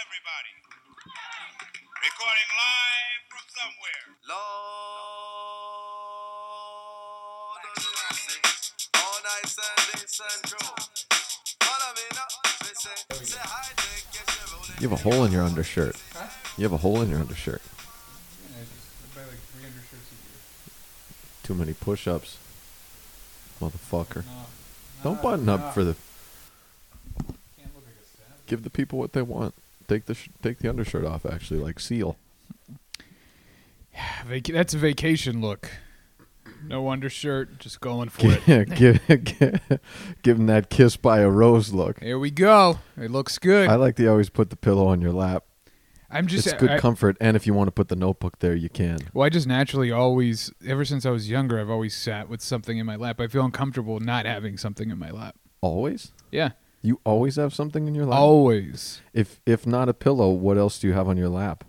everybody. Recording live from somewhere. Lord of mercy. All night Sunday Central. Follow me now. Listen. Say hi, take you're rolling. You have a hole in your undershirt. You have a hole in your undershirt. Yeah, I just buy like 300 shirts a year. Too many push-ups, motherfucker. No, Don't button no. up for the. Can't look like a. Give the people what they want. Take the sh- take the undershirt off. Actually, like Seal. Vac- that's a vacation look. No undershirt, just going for it. Yeah, give, give, give him that kiss by a rose look. Here we go. It looks good. I like to always put the pillow on your lap. I'm just it's good I, comfort, and if you want to put the notebook there, you can. Well, I just naturally always, ever since I was younger, I've always sat with something in my lap. I feel uncomfortable not having something in my lap. Always. Yeah, You always have something in your lap. always. If if not a pillow, what else do you have on your lap?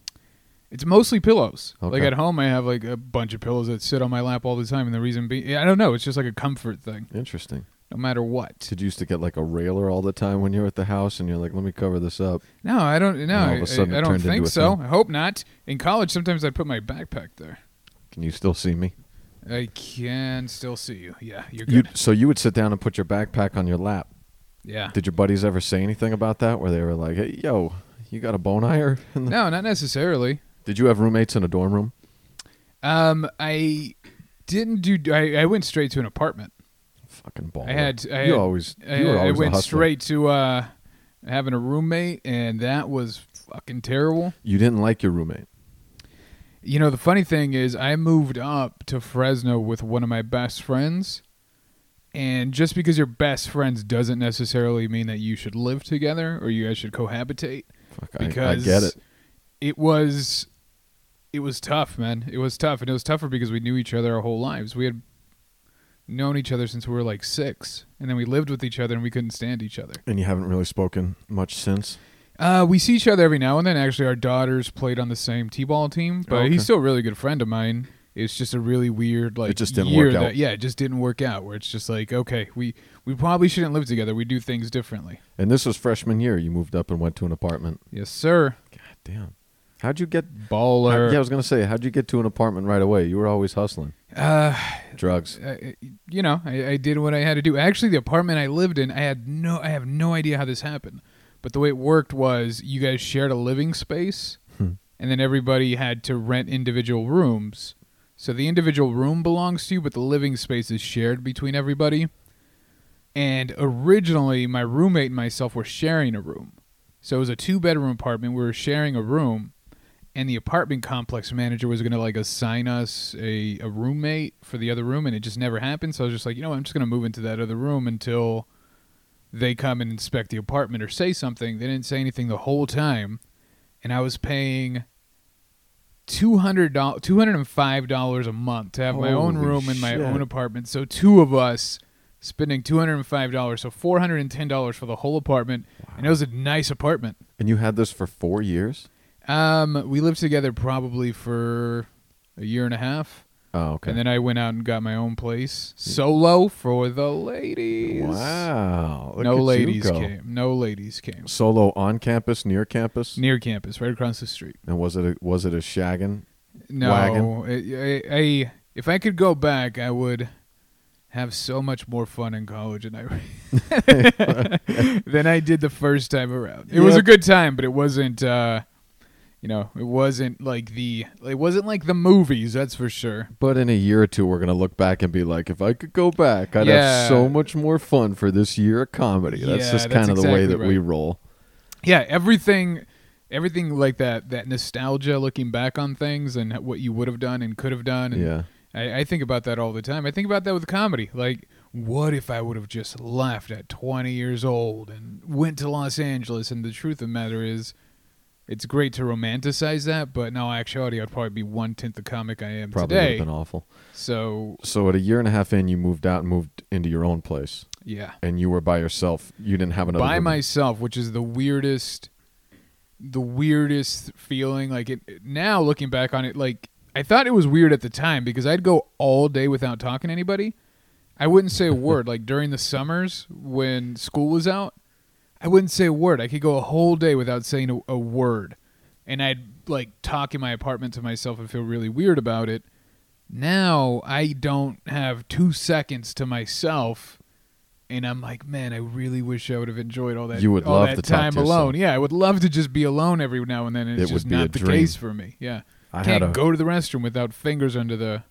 It's mostly pillows. Like at home, I have like a bunch of pillows that sit on my lap all the time, and the reason being, I don't know, it's just like a comfort thing, Interesting. no matter what. Did you used to get like a railer all the time when you were at the house, and you're like, "Let me cover this up." No, I don't. No, all of I, a sudden I- I don't think so. thing. I hope not. In college, sometimes I put my backpack there. Can you still see me? I can still see you. Yeah, you're You good. so you would sit down and put your backpack on your lap. Yeah. Did your buddies ever say anything about that? Where they were like, "Hey, yo, you got a bone ire?" in the-" No, not necessarily. Did you have roommates in a dorm room? Um, I didn't do. I, I went straight to an apartment. Fucking baller. I had. I you had- always. I, You were I always a went straight to uh, having a roommate, and that was fucking terrible. You didn't like your roommate. You know, the funny thing is, I moved up to Fresno with one of my best friends, and just because you're best friends doesn't necessarily mean that you should live together or you guys should cohabitate. Fuck, I, I get it. It was, it was tough, man. It was tough, and it was tougher because we knew each other our whole lives. We had known each other since we were like six, and then we lived with each other, and we couldn't stand each other. And you haven't really spoken much since. Uh, we see each other every now and then. Actually, our daughters played on the same t-ball team, but Oh, okay. he's still a really good friend of mine. It's just a really weird like It just didn't year work out. that yeah, it just didn't work out. Where it's just like okay, we we probably shouldn't live together. We do things differently. And this was freshman year. You moved up and went to an apartment. Yes, sir. God damn. How'd you get? Baller. how- yeah, I was gonna say, how'd you get to an apartment right away? You were always hustling. Uh, Drugs. I- you know, I, I did what I had to do. Actually, the apartment I lived in, I had no, I have no idea how this happened. But the way it worked was, you guys shared a living space, Hmm. and then everybody had to rent individual rooms. So the individual room belongs to you, but the living space is shared between everybody. And originally, my roommate and myself were sharing a room. So it was a two bedroom apartment. We were sharing a room, and the apartment complex manager was going to like assign us a, a roommate for the other room, and it just never happened. So I was just like, you know, what, I'm just going to move into that other room until they come and inspect the apartment or say something. They didn't say anything the whole time, and I was paying. Two hundred dollars, two hundred and five dollars a month to have my own room in my own apartment. So two of us spending two hundred and five dollars, so four hundred and ten dollars for the whole apartment, and it was a nice apartment. And you had this for four years. Um, we lived together probably for a year and a half, Oh, okay. and then I went out and got my own place solo for the ladies. wow. Look no at you ladies go. came. No ladies came. Solo on campus, near campus. Near campus, right across the street. And was it a, was it a shaggin? No, Wagon? I, I, I, if I could go back, I would have so much more fun in college than I than I did the first time around. It was a Yep. good time, but it wasn't. Uh, you know, it wasn't like the. It wasn't like the movies. That's for sure. But in a year or two, we're gonna look back and be like, if I could go back, I'd Yeah. have so much more fun for this year of comedy. That's Yeah, just kind of the way exactly that we roll. Yeah, everything, everything like that. That nostalgia, looking back on things and what you would have done and could have done. And Yeah. I, I think about that all the time. I think about that with comedy. Like, what if I would have just left at 20 years old and went to Los Angeles? And the truth of the matter is, it's great to romanticize that, but in all actuality, I'd probably be one tenth the comic I am Probably would today. have been awful. So, So at a year and a half in, you moved out and moved into your own place, yeah. and you were by yourself. You didn't have another. by roommate. myself, which is the weirdest, the weirdest feeling. Like it now, looking back on it, like I thought it was weird at the time because I'd go all day without talking to anybody. I wouldn't say a word. Like during the summers when school was out, I wouldn't say a word. I could go a whole day without saying a, a word, and I'd like talk in my apartment to myself and feel really weird about it. Now I don't have two seconds to myself, and I'm like, man, I really wish I would have enjoyed all that. You would all love talk time alone. Yeah, I would love to just be alone every now and then, and it's It just would be a not the dream. case for me. Yeah, I can't had a, go to the restroom without fingers under the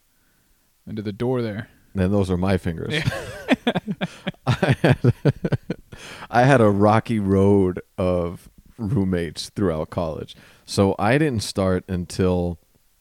under the door there. and those are my fingers. Yeah. I had, I had a rocky road of roommates throughout college. So I didn't start until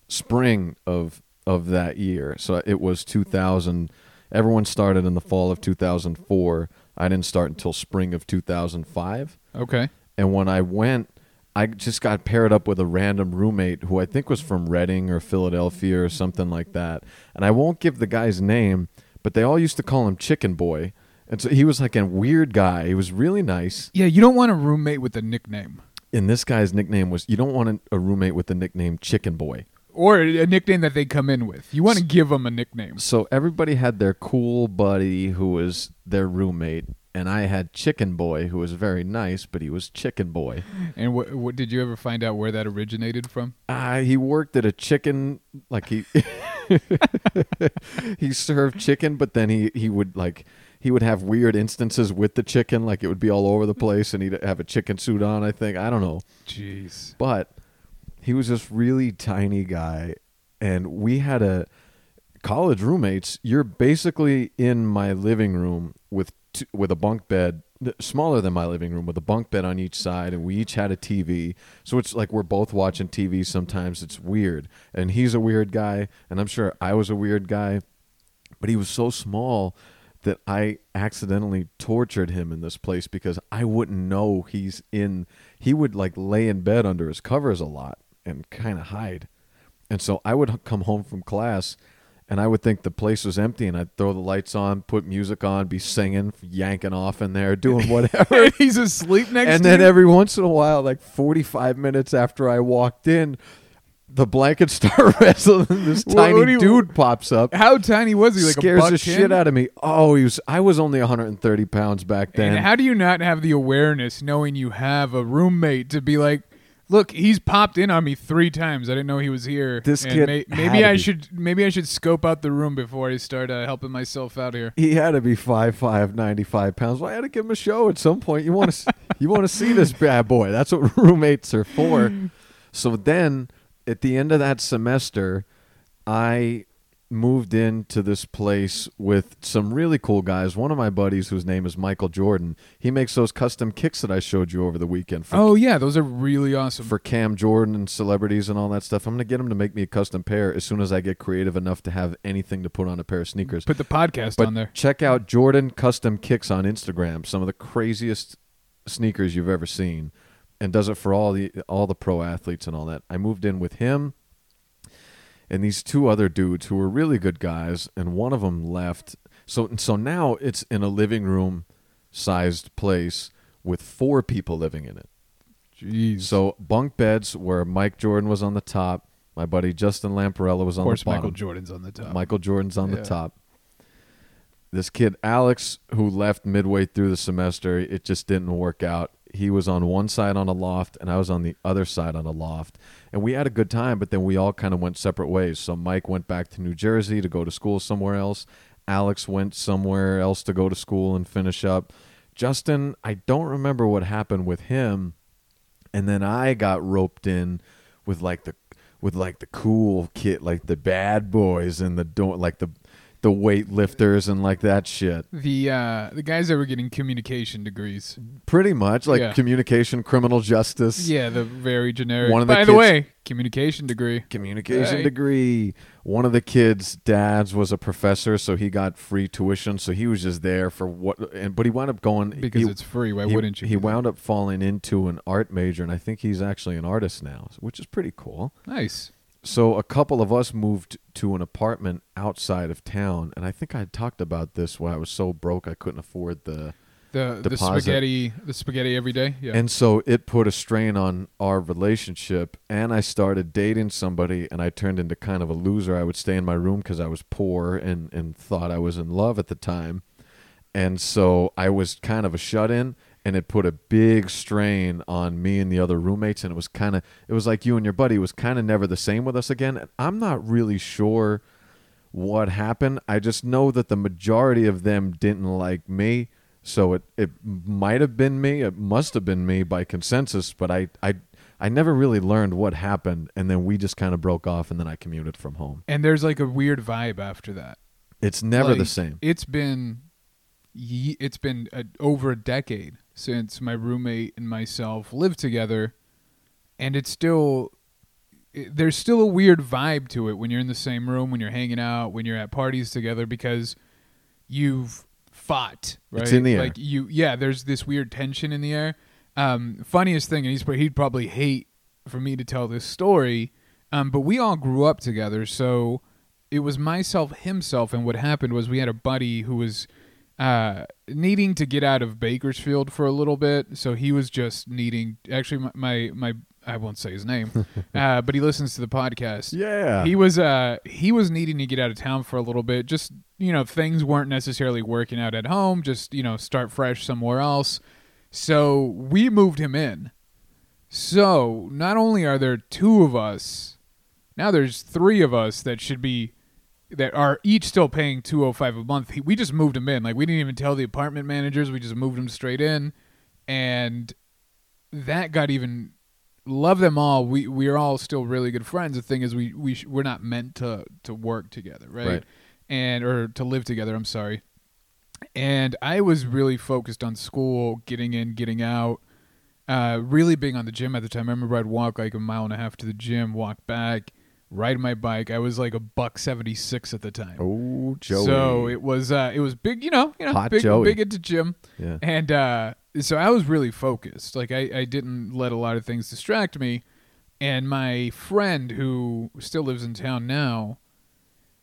spring of of that year. So it was 2000 everyone started in the fall of 2004. I didn't start until spring of 2005. Okay. And when I went, I just got paired up with a random roommate who I think was from Reading or Philadelphia or something like that. And I won't give the guy's name, but they all used to call him Chicken Boy. And so he was like a weird guy. He was really nice. Yeah, you don't want a roommate with a nickname And this guy's nickname was you don't want a, roommate with the nickname Chicken Boy. or a nickname that they come in with. You want to give them a nickname. So everybody had their cool buddy who was their roommate. And I had Chicken Boy, who was very nice, but he was Chicken Boy. And what, what did you ever find out where that originated from? Uh, he worked at a chicken like he he served chicken, but then he he would like he would have weird instances with the chicken, like it would be all over the place, and he'd have a chicken suit on. I think I don't know, Jeez. but he was this really tiny guy, and we had a college roommates. You're basically in my living room with t- with a bunk bed smaller than my living room with a bunk bed on each side and we each had a TV so it's like we're both watching TV sometimes it's weird and he's a weird guy and I'm sure I was a weird guy but he was so small that I accidentally tortured him in this place because I wouldn't know he's in he would like lay in bed under his covers a lot and kind of hide and so I would come home from class and I would think the place was empty and I'd throw the lights on, put music on, be singing, yanking off in there, doing whatever. He's asleep next and then you? every once in a while, like 45 minutes after I walked in, the blankets start wrestling. This What- tiny what you- dude pops up. How tiny was he? Like a scares the ten? shit out of me. Oh, he was. I was only 130 pounds back then. And how do you not have the awareness, knowing you have a roommate, to be like, "Look, he's popped in on me three times. I didn't know he was here. This and kid may- maybe I should, maybe I should scope out the room before I start uh, helping myself out here." he had to be 5'5", 95 pounds. Well, I had to give him a show at some point. You want to you want to see this bad boy. That's what roommates are for. So then, at the end of that semester, I moved into this place with some really cool guys. One of my buddies, whose name is Michael Jordan, he makes those custom kicks that I showed you over the weekend for Oh yeah, those are really awesome. for Cam Jordan and celebrities and all that stuff. I'm gonna get him to make me a custom pair as soon as I get creative enough to have anything to put on a pair of sneakers. Put the podcast But on there. check out Jordan Custom Kicks on Instagram. Some of the craziest sneakers you've ever seen, and does it for all the all the pro athletes and all that. I moved in with him and these two other dudes who were really good guys, and one of them left. So so now it's in a living room sized place with four people living in it. Jeez. So bunk beds where Mike Jordan was on the top, my buddy Justin Lamparella was on the bottom. Michael Jordan's on the top. Michael Jordan's on Yeah. the top. This kid Alex, who left midway through the semester, it just didn't work out. He was on one side on a loft, and I was on the other side on a loft, and we had a good time. But then we all kind of went separate ways. So Mike went back to New Jersey to go to school somewhere else. Alex went somewhere else to go to school and finish up. Justin, I don't remember what happened with him, and then I got roped in with like the with like the cool kid, like the bad boys and the don't like the the weightlifters and like that shit. the uh, the guys that were getting communication degrees. Pretty much like Yeah. communication, criminal justice, Yeah, the very generic. One of the By the kids- way, communication degree. communication Right. degree. One of the kids' dads was a professor, so he got free tuition. So he was just there for what, and but he wound up going Because he- it's free. Why he, wouldn't you? He wound up falling into an art major, and I think he's actually an artist now, which is pretty cool. Nice. So a couple of us moved to an apartment outside of town, and I think I talked about this when I was so broke I couldn't afford the. The the spaghetti the spaghetti every day. Yeah. And so it put a strain on our relationship, and I started dating somebody, and I turned into kind of a loser. I would stay in my room because I was poor and and thought I was in love at the time, and so I was kind of a shut in. And it put a big strain on me and the other roommates and it was kind of it was like you and your buddy was kind of never the same with us again and i'm not really sure what happened i just know that the majority of them didn't like me so it it might have been me it must have been me by consensus but i i I never really learned what happened, and then we just kind of broke off, and then I commuted from home. And there's like a weird vibe after that. It's never the same. It's been it's been a, over a decade since my roommate and myself live together, and it's still it, there's still a weird vibe to it when you're in the same room, when you're hanging out, when you're at parties together because you've fought. Right? It's in the air. Like you, yeah. There's this weird tension in the air. Um, funniest thing, and he's he'd probably hate for me to tell this story, um, but we all grew up together, so it was myself, himself, and what happened was we had a buddy who was uh, needing to get out of Bakersfield for a little bit, so he was just needing. Actually, my my, my I won't say his name, uh, but he listens to the podcast. yeah. He was uh he was needing to get out of town for a little bit. Just you know, things weren't necessarily working out at home. Just you know, start fresh somewhere else. So we moved him in. So not only are there two of us, now there's three of us that should be that are each still paying two oh five a month. He, we just moved him in. Like we didn't even tell the apartment managers. We just moved him straight in, and that got even love them all. We we are all still really good friends. The thing is, we we sh- we're not meant to to work together, right? Right. And or to live together. I'm sorry. And I was really focused on school, getting in, getting out. Uh, really being on the gym at the time. I remember I'd walk like a mile and a half to the gym, walk back, ride my bike. I was like a buck seventy six at the time. oh, Joey. So it was uh, it was big, you know, you know, Hot big, Joey. big into gym. yeah. And uh, so I was really focused. Like I, I didn't let a lot of things distract me. And my friend who still lives in town now,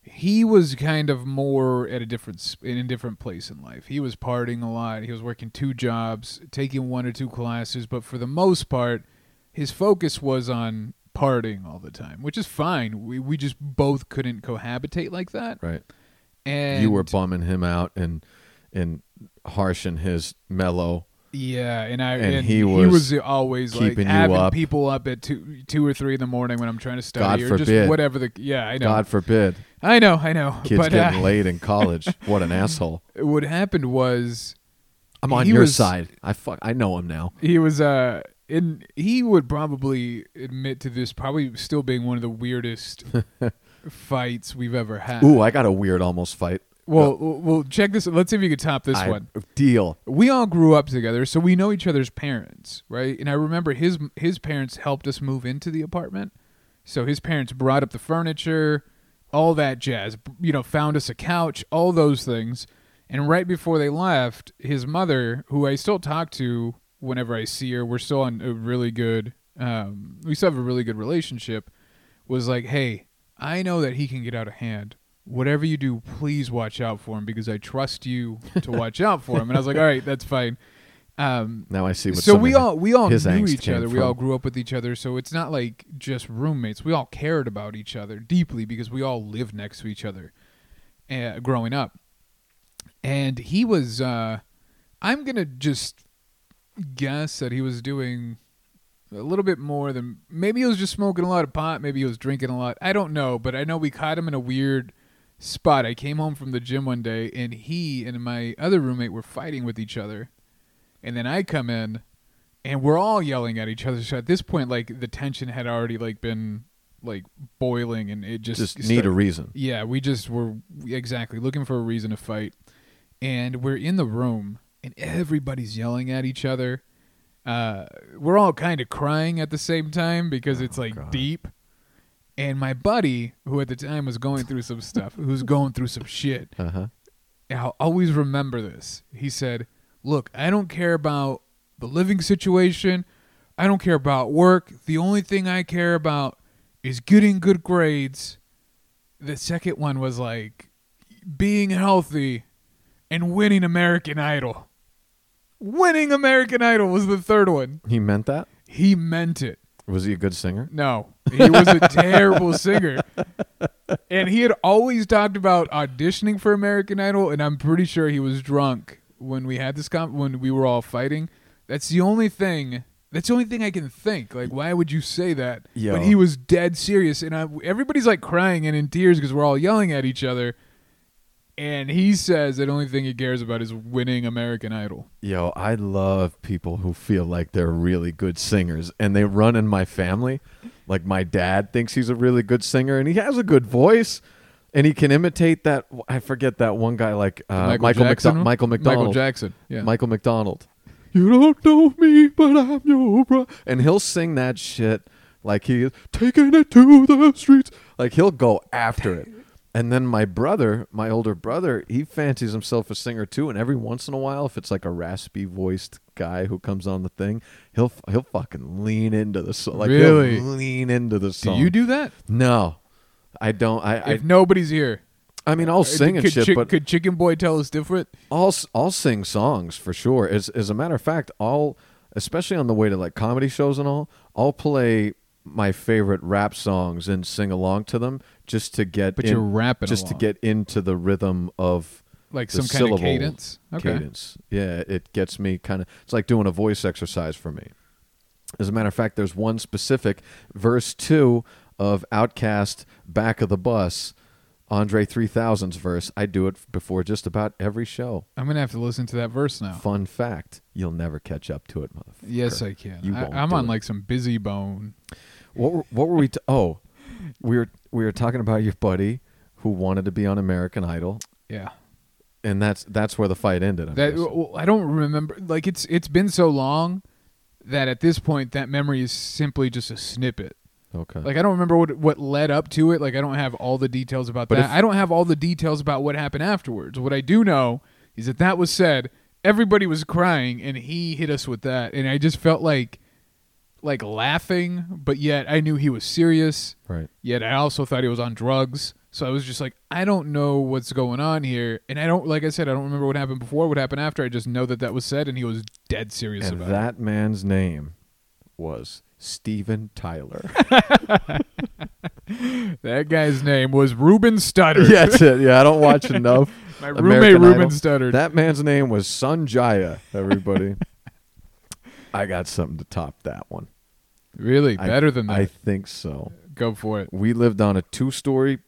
he was kind of more at a different in a different place in life. He was partying a lot. He was working two jobs, taking one or two classes, but for the most part, his focus was on partying all the time, which is fine. We we just both couldn't cohabitate like that. Right. And you were bumming him out and and harshing his mellow. Yeah, and I And and, he he was was, always like keeping you having up. people up at two two or three in the morning when I'm trying to study God or forbid. just whatever the yeah I know God forbid. I know I know Kids but getting uh, laid in college. What an asshole. what happened was I'm on your was- side. I fuck. I know him now. he was uh and he would probably admit to this probably still being one of the weirdest fights we've ever had. Ooh, I got a weird almost fight. well, well, well, check this. Let's see if you could top this I- one. Deal. we all grew up together, so we know each other's parents, right? And I remember his his parents helped us move into the apartment. So his parents brought up the furniture, all that jazz. You know, found us a couch, all those things. And right before they left, his mother, who I still talk to whenever I see her, we're still on a really good. Um, we still have a really good relationship. Was like, hey, I know that he can get out of hand. Whatever you do, please watch out for him because I trust you to watch out for him. And I was like, all right, that's fine. Um, Now I see what. so we all we all knew each other. We all grew up with each other. So it's not like just roommates. We all cared about each other deeply because we all lived next to each other uh, growing up. And he was. Uh, I'm gonna just guess that he was doing a little bit more than maybe he was just smoking a lot of pot. Maybe he was drinking a lot. I don't know, but I know we caught him in a weird spot. I came home from the gym one day, and he and my other roommate were fighting with each other. And then I come in, and we're all yelling at each other. So at this point, like the tension had already like been like boiling, and it just Just need a reason. yeah, we just were exactly looking for a reason to fight. And we're in the room and everybody's yelling at each other. Uh, we're all kind of crying at the same time because it's like God. deep. And my buddy, who at the time was going through some stuff, who's going through some shit, Uh huh. I'll always remember this. He said, Look, I don't care about the living situation. I don't care about work. The only thing I care about is getting good grades. The second one was like being healthy and winning American Idol. Winning American Idol was the third one. He meant that. He meant it. Was he a good singer? No, he was a terrible singer. And he had always talked about auditioning for American Idol, and I'm pretty sure he was drunk when we had this com- when we were all fighting. That's the only thing. That's the only thing I can think. Like, why would you say that? Yo. But he was dead serious, and I, everybody's like crying and in tears because we're all yelling at each other. And he says that the only thing he cares about is winning American Idol. Yo, I love people who feel like they're really good singers and they run in my family. Like my dad thinks he's a really good singer and he has a good voice and he can imitate that I forget that one guy like uh, Michael Michael Jackson? McDo- Michael McDonald. Michael Jackson. Yeah. Michael McDonald. You don't know me, but I'm your bro. And he'll sing that shit like he is taking it to the streets. Like he'll go after it. And then my brother, my older brother, he fancies himself a singer too. And every once in a while, if it's like a raspy voiced guy who comes on the thing, he'll he'll fucking lean into the song. Like Really? lean into the song. do you do that? No, I don't. I I, If nobody's here, I mean, I'll uh, sing and shit, Chick- but could Chicken Boy tell us different? I'll I'll sing songs for sure. As as a matter of fact, I'll especially on the way to like comedy shows and all, I'll play my favorite rap songs and sing along to them just to get But in- you're rapping just to get into the rhythm of Like some kind of cadence? Okay. cadence. Yeah, it gets me kind of. It's like doing a voice exercise for me. As a matter of fact, there's one specific verse two of OutKast "Back of the Bus," Andre 3000's verse. I do it before just about every show. I'm gonna have to listen to that verse now. Fun fact: you'll never catch up to it, motherfucker. Yes, I can. You I, won't I'm on it. like some Bizzy Bone. What were, what were we? T- oh, we were we were talking about your buddy who wanted to be on American Idol, Yeah. and that's that's where the fight ended. I'm That well, I don't remember. Like it's it's been so long that at this point that memory is simply just a snippet. okay. Like I don't remember what what led up to it. Like I don't have all the details about But that. if- I don't have all the details about what happened afterwards. What I do know is that that was said. Everybody was crying, and he hit us with that, and I just felt like like laughing, but yet I knew he was serious. right. Yet I also thought he was on drugs. So I was just like, I don't know what's going on here, and I don't, like I said, I don't remember what happened before, what happened after. I just know that that was said, and he was dead serious And about it. that man's name was Steven Tyler. That guy's name was Ruben Studdard. yeah, that's it. Yeah, I don't watch enough. my American roommate Ruben. Studdard. That man's name was Sanjaya. Everybody. I got something to top that one. really I- better than that. I think so. Go for it. we lived on a two story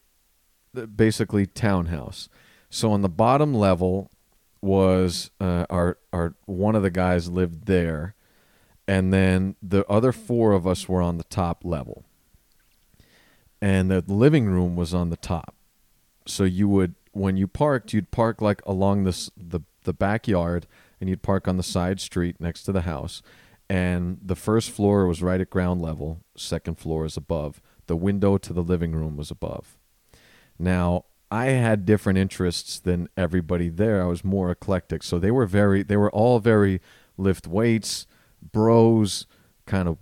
basically townhouse so on the bottom level was uh, our our one of the guys lived there and then the other four of us were on the top level and the living room was on the top so you would when you parked you'd park like along this the the backyard and you'd park on the side street next to the house and the first floor was right at ground level second floor is above. The window to the living room was above. Now i had different interests than everybody there. I was more eclectic. So they were very they were all very lift weights bros kind of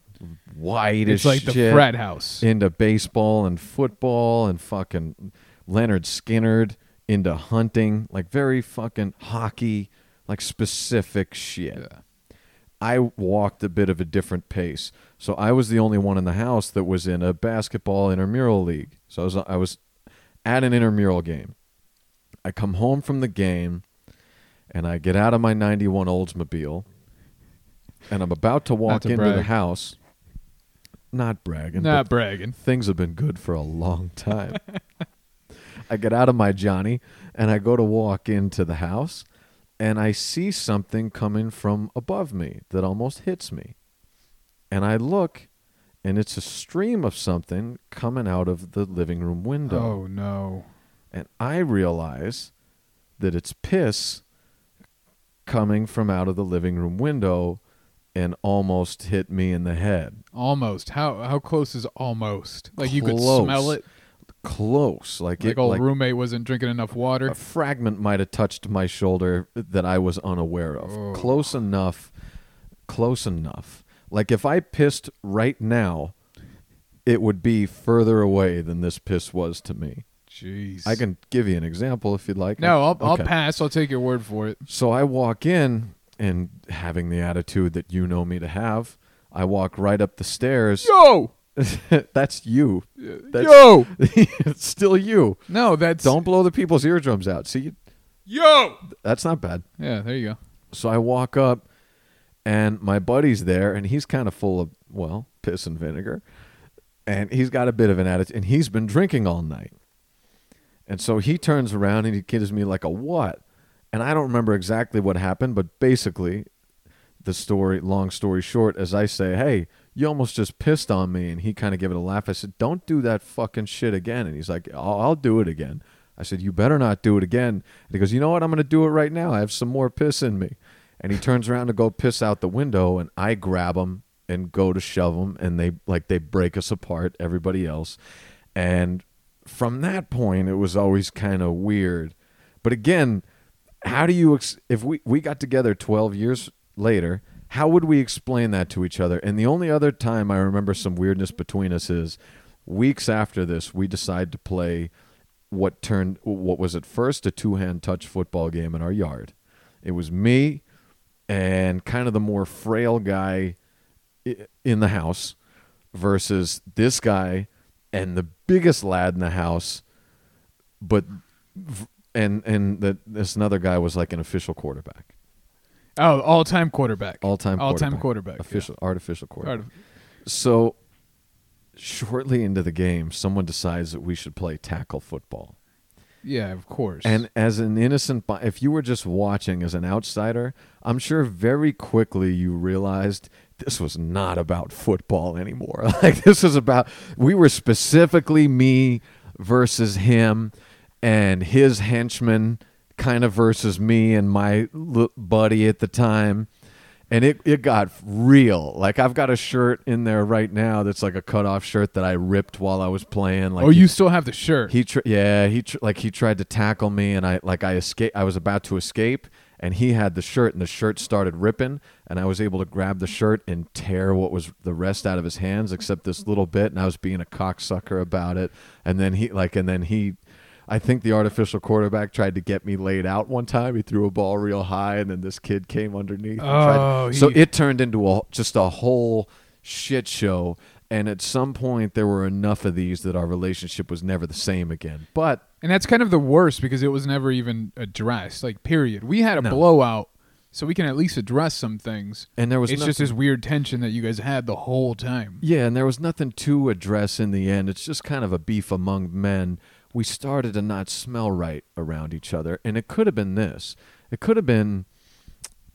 white It's like the frat house. into baseball and football and fucking Lynyrd Skynyrd into hunting, like very fucking hockey, like specific shit. Yeah. I walked a bit of a different pace. So I was the only one in the house that was in a basketball intramural league. So I was I was at an intramural game. I come home from the game and I get out of my 91 Oldsmobile and I'm about to walk to into the house. Not bragging. Not bragging. things have been good for a long time. I get out of my Johnny and I go to walk into the house and I see something coming from above me that almost hits me. And I look and it's a stream of something coming out of the living room window. Oh no. And I realize that it's piss coming from out of the living room window and almost hit me in the head. Almost. How how close is almost? Like you could smell it. Close. Like, Like it old like roommate wasn't drinking enough water. a fragment might have touched my shoulder that I was unaware of. Oh. Close enough. Close enough. Like if I pissed right now, it would be further away than this piss was to me. Jeez. I can give you an example if you'd like. No, I'll Okay. I'll pass. I'll take your word for it. So I walk in and having the attitude that you know me to have, I walk right up the stairs. Yo, That's you. That's yo. it's still you. No, that's Don't blow the people's eardrums out. See, yo. that's not bad. Yeah, there you go. So I walk up and my buddy's there, and he's kind of full of well piss and vinegar, and he's got a bit of an attitude, and he's been drinking all night, and so he turns around and he gives me like a what, and I don't remember exactly what happened, but basically, the story, long story short, as I say, hey. You almost just pissed on me, and he kind of gave it a laugh. I said, "Don't do that fucking shit again." And he's like, "I'll, I'll do it again." I said, "You better not do it again." And he goes, "You know what? I'm going to do it right now. I have some more piss in me." And he turns around to go piss out the window, and I grab him and go to shove him, and they like they break us apart, everybody else. And from that point, it was always kind of weird. But again, how do you ex- if we we got together 12 years later? How would we explain that to each other? And the only other time I remember some weirdness between us is weeks after this, we decide to play what turned what was at first a two-hand touch football game in our yard. It was me and kind of the more frail guy in the house versus this guy and the biggest lad in the house, but and and that this another guy was like an official quarterback, Oh, all time quarterback. all time All time quarterback. official artificial quarterback. Art- So shortly into the game, someone decides that we should play tackle football. Yeah, of course. And as an innocent, if you were just watching as an outsider, I'm sure very quickly you realized this was not about football anymore. Like this was about we were specifically me versus him, and his henchman kind of versus me and my buddy at the time. And it, it got real. Like I've got a shirt in there right now that's like a cutoff shirt that I ripped while I was playing. Like oh, he- you still have the shirt. he tr- yeah, he tr- like he tried to tackle me and I like I escape I was about to escape and he had the shirt and the shirt started ripping and I was able to grab the shirt and tear what was the rest out of his hands except this little bit and I was being a cocksucker about it and then he like and then he I think the artificial quarterback tried to get me laid out one time. He threw a ball real high, and then this kid came underneath. and tried Oh, to- so it turned into a just a whole shit show. And at some point, there were enough of these that our relationship was never the same again. But and that's kind of the worst because it was never even addressed. Like, period. We had a No. blowout, so we can at least address some things. and there was it's just this weird tension that you guys had the whole time. Yeah, and there was nothing to address in the end. It's just kind of a beef among men. We started to not smell right around each other, and it could have been this. It could have been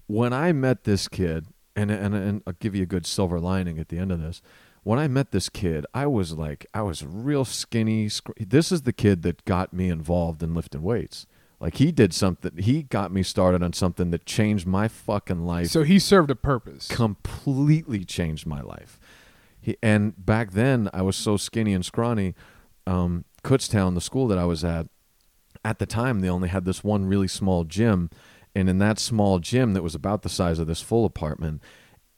when I met this kid, and and and I'll give you a good silver lining at the end of this. When I met this kid, I was like, I was real skinny. This is the kid that got me involved in lifting weights. Like he did something. He got me started on something that changed my fucking life So he served a purpose. completely changed my life. He, and back then, I was so skinny and scrawny. Um, Kutztown, the school that I was at, at the time, they only had this one really small gym. And in that small gym that was about the size of this full apartment,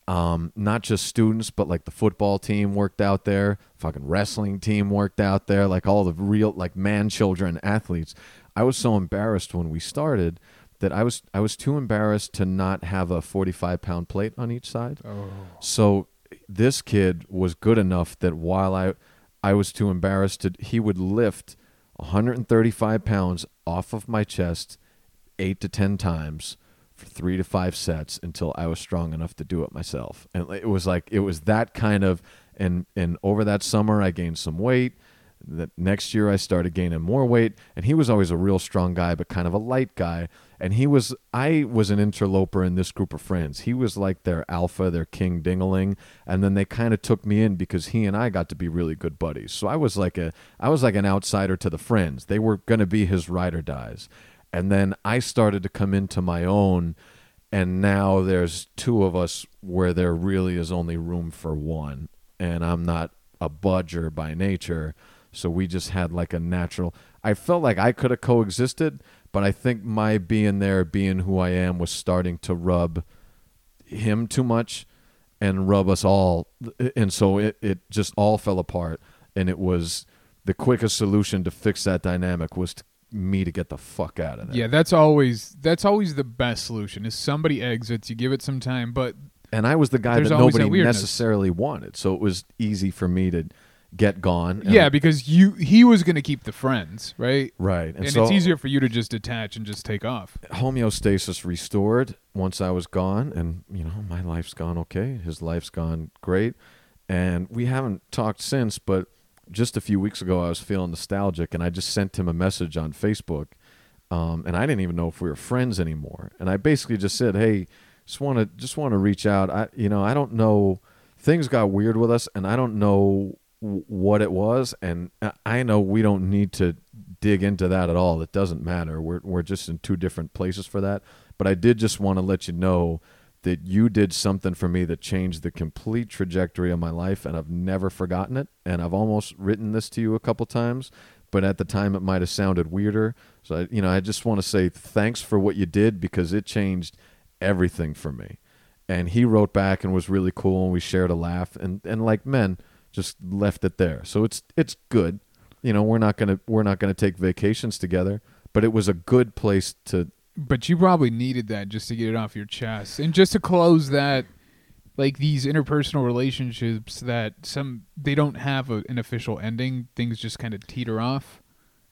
um, not just students, but like the football team worked out there, fucking wrestling team worked out there, like all the real like man children athletes. I was so embarrassed when we started that I was I was too embarrassed to not have a 45 pound plate on each side. Oh. So this kid was good enough that while I I was too embarrassed to he would lift 135 pounds off of my chest eight to ten times for three to five sets until I was strong enough to do it myself. And it was like it was that kind of and and over that summer I gained some weight. That next year I started gaining more weight, and he was always a real strong guy, but kind of a light guy. And he was I was an interloper in this group of friends. He was like their alpha, their king dingaling, and then they kind of took me in because he and I got to be really good buddies. So I was like a I was like an outsider to the friends. They were going to be his ride or dies. And then I started to come into my own and now there's two of us where there really is only room for one and i'm not a budger by nature so we just had like a natural i felt like i could have coexisted but i think my being there being who i am was starting to rub him too much and rub us all and so it, it just all fell apart and it was the quickest solution to fix that dynamic was to, me to get the fuck out of there Yeah, that's always that's always the best solution. Is somebody exits, you give it some time, but and I was the guy that nobody necessarily wanted. So it was easy for me to, get gone. yeah, because you he was going to keep the friends, right? right. And, so it's easier for you to just detach and just take off. homeostasis restored once I was gone, and you know my life's gone okay. His life's gone great, and we haven't talked since. But just a few weeks ago, I was feeling nostalgic, and I just sent him a message on Facebook, um, and I didn't even know if we were friends anymore. And I basically just said, "Hey, just want to just want to reach out. I you know I don't know things got weird with us, and I don't know." What it was, and I- I know we don't need to dig into that at all. It doesn't matter. We're we're just in two different places for that. But I did just want to let you know that you did something for me that changed the complete trajectory of my life, and I've never forgotten it. And I've almost written this to you a couple times, but at the time it might have sounded weirder. So I, you know, I just want to say thanks for what you did because it changed everything for me. And he wrote back and was really cool, and we shared a laugh, and and like men, just left it there. So it's it's good. You know we're not gonna we're not gonna take vacations together but it was a good place to But you probably needed that just to get it off your chest and just to close that like these interpersonal relationships that some they don't have a, an official ending. Things just kind of teeter off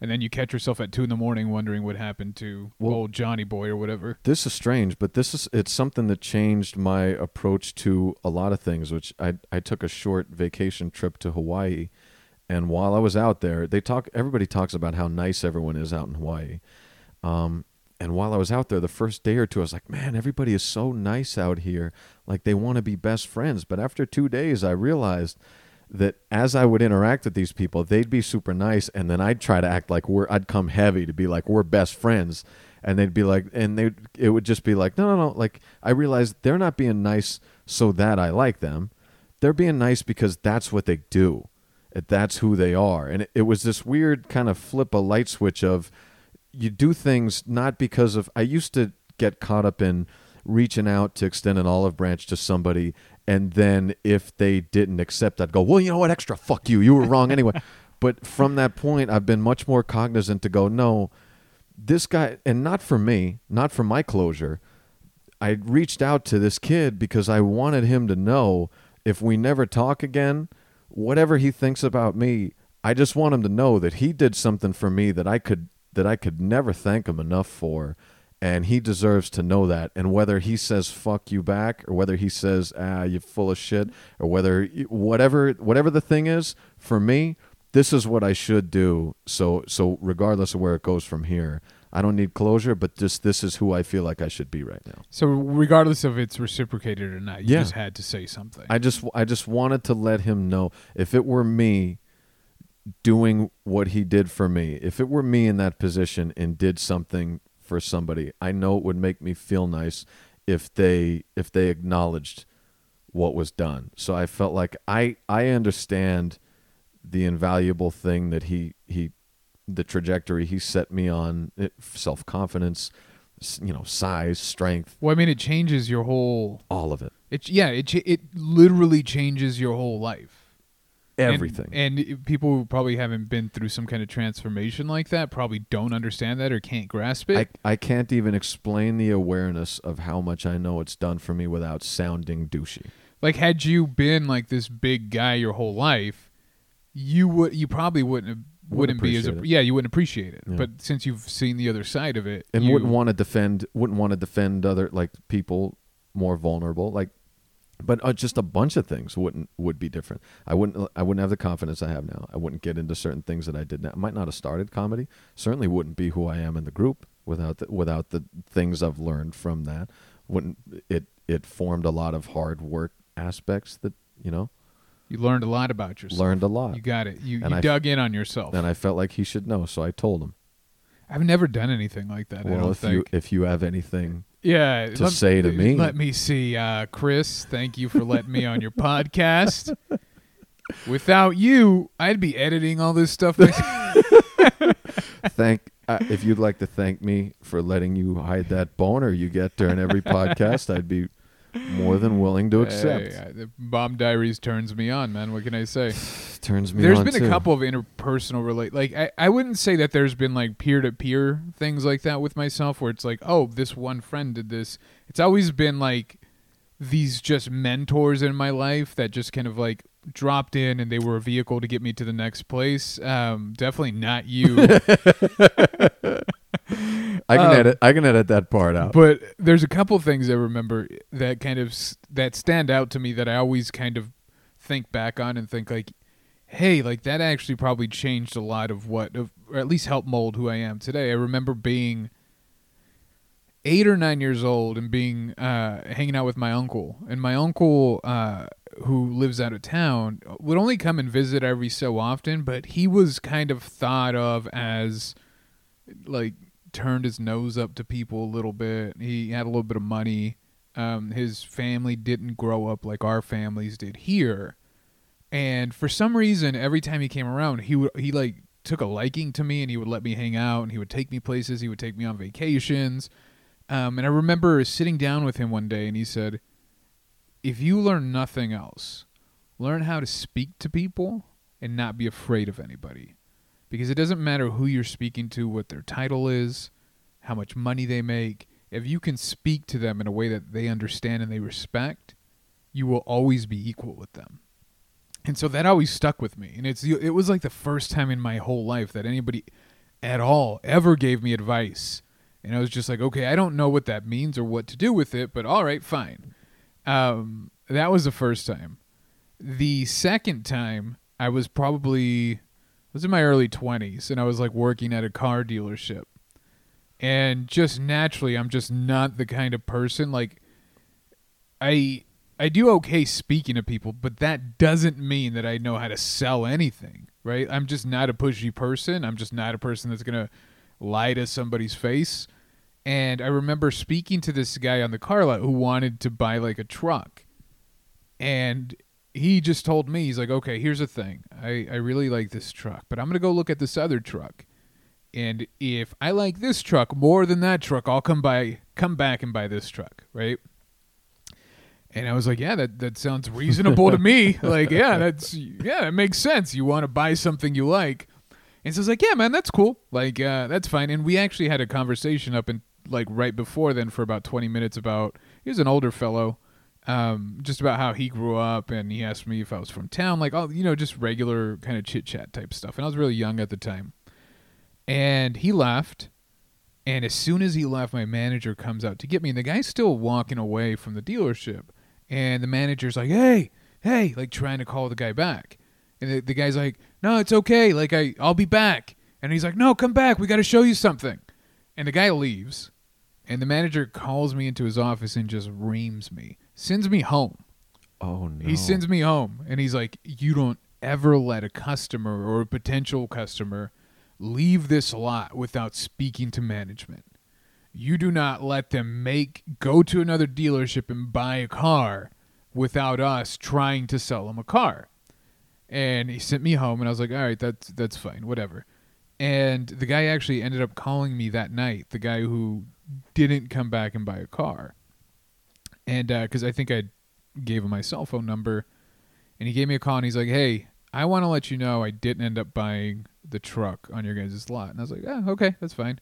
and then you catch yourself at two in the morning wondering what happened to Well- old johnny boy or whatever this is strange but this is it's something that changed my approach to a lot of things which i i took a short vacation trip to hawaii and while i was out there they talk everybody talks about how nice everyone is out in hawaii um and while I was out there the first day or two, I was like, man, everybody is so nice out here. Like they want to be best friends. But after two days, I realized that as I would interact with these people, they'd be super nice, and then I'd try to act like we're. I'd come heavy to be like we're best friends, and they'd be like, and they it would just be like, no, no, no. Like I realize they're not being nice so that I like them. They're being nice because that's what they do. That's who they are, and it, it was this weird kind of flip a light switch of you do things not because of I used to get caught up in reaching out to extend an olive branch to somebody and then if they didn't accept I'd go, "Well, you know what? Extra fuck you. You were wrong anyway." but from that point I've been much more cognizant to go, "No, this guy and not for me, not for my closure. I reached out to this kid because I wanted him to know if we never talk again, whatever he thinks about me, I just want him to know that he did something for me that I could that I could never thank him enough for. And he deserves to know that. And whether he says "fuck you" back, or whether he says "ah, you're full of shit," or whether whatever whatever the thing is, for me, this is what I should do. So so regardless of where it goes from here, I don't need closure, but just this is who I feel like I should be right now. so regardless of it's reciprocated or not you Yeah. just had to say something I just I just wanted to let him know if it were me doing what he did for me, if it were me in that position and did something for somebody, I know it would make me feel nice if they if they acknowledged what was done. So I felt like I I understand the invaluable thing that he he the trajectory he set me on, eh, self confidence, you know, size, strength, well i mean it changes your whole all of it, it yeah it it literally changes your whole life everything. And, it- people who probably haven't been through some kind of transformation like that probably don't understand that or can't grasp it. I, I can't even explain the awareness of how much I know it's done for me without sounding douchey. like had you been like this big guy your whole life, you would you probably wouldn't have, wouldn't, Wouldn't be as a, yeah you wouldn't appreciate it. Yeah. But since you've seen the other side of it, And you, wouldn't want to defend wouldn't want to defend other like people more vulnerable like but uh, just a bunch of things wouldn't would be different. I wouldn't I wouldn't have the confidence I have now. I wouldn't get into certain things that I did now. I might not have started comedy. Certainly wouldn't be who I am in the group without the, without the things I've learned from that. Wouldn't it it formed a lot of hard work aspects that, you know, you learned a lot about yourself. learned a lot. You got it. You, And you I- dug in on yourself. and I felt like he should know, so I told him. I've never done anything like that. I well, if think. you if you have anything, yeah, to say to me. Let me see, uh, Chris. Thank you for letting me on your podcast. Without you, I'd be editing all this stuff. thank uh, if you'd like to thank me for letting you hide that boner you get during every podcast, I'd be more than willing to accept. Hey, Bomb Diaries turns me on, man. What can I say? Turns me There's on been too. a couple of interpersonal relate like I, I wouldn't say that there's been like peer to peer things like that with myself where it's like, oh, this one friend did this. It's always been like these just mentors in my life that just kind of like dropped in and they were a vehicle to get me to the next place. Um, definitely not you. I can Um, edit. I can edit that part out. but there's a couple things I remember that kind of that stand out to me that I always kind of think back on and think like, hey, like that actually probably changed a lot of what, of, or at least helped mold who I am today. I remember being eight or nine years old and being uh, hanging out with my uncle, and my uncle. Uh, who lives out of town would only come and visit every so often, but he was kind of thought of as like turned his nose up to people a little bit. He had a little bit of money. Um, his family didn't grow up like our families did here, and for some reason, every time he came around, he would he like took a liking to me, and he would let me hang out, and he would take me places. He would take me on vacations. Um, and I remember sitting down with him one day, and he said, "If you learn nothing else, learn how to speak to people and not be afraid of anybody." because it doesn't matter who you're speaking to, what their title is, how much money they make. If you can speak to them in a way that they understand and they respect, you will always be equal with them. And so that always stuck with me. And it's it was like the first time in my whole life that anybody at all ever gave me advice. And I was just like, okay, I don't know what that means or what to do with it, but all right, fine. Um, that was the first time. The second time, I was probably I was in my early 20s and I was like working at a car dealership. And just naturally, I'm just not the kind of person like I I do okay speaking to people, but that doesn't mean that I know how to sell anything, right? I'm just not a pushy person. I'm just not a person that's going to lie to somebody's face. And I remember speaking to this guy on the car lot who wanted to buy like a truck. And he just told me, he's like, okay, here's the thing. I, I really like this truck, but I'm going to go look at this other truck. And if I like this truck more than that truck, I'll come by, come back and buy this truck, right? And I was like, yeah, that, that sounds reasonable to me. Like, yeah, that's, yeah, it makes sense. You want to buy something you like. And so I was like, yeah, man, that's cool. Like, uh, that's fine. And we actually had a conversation up in, like, right before then for about 20 minutes about, he was an older fellow um, just about how he grew up, and he asked me if I was from town, like all you know, just regular kind of chit chat type stuff. And I was really young at the time, and he left. And as soon as he left, my manager comes out to get me, and the guy's still walking away from the dealership, and the manager's like, "Hey, hey," like trying to call the guy back, and the, the guy's like, "No, it's okay, like I, I'll be back," and he's like, "No, come back, we got to show you something," and the guy leaves, and the manager calls me into his office and just reams me sends me home. oh no. He sends me home and he's like, You don't ever let a customer or a potential customer leave this lot without speaking to management. You do not let them make go to another dealership and buy a car without us trying to sell them a car. And he sent me home and I was like, All right, that's that's fine, whatever. And the guy actually ended up calling me that night, the guy who didn't come back and buy a car and uh, because I think I gave him my cell phone number, and he gave me a call, and he's like, "Hey, I want to let you know I didn't end up buying the truck on your guys' lot," and I was like, "Yeah, okay, that's fine."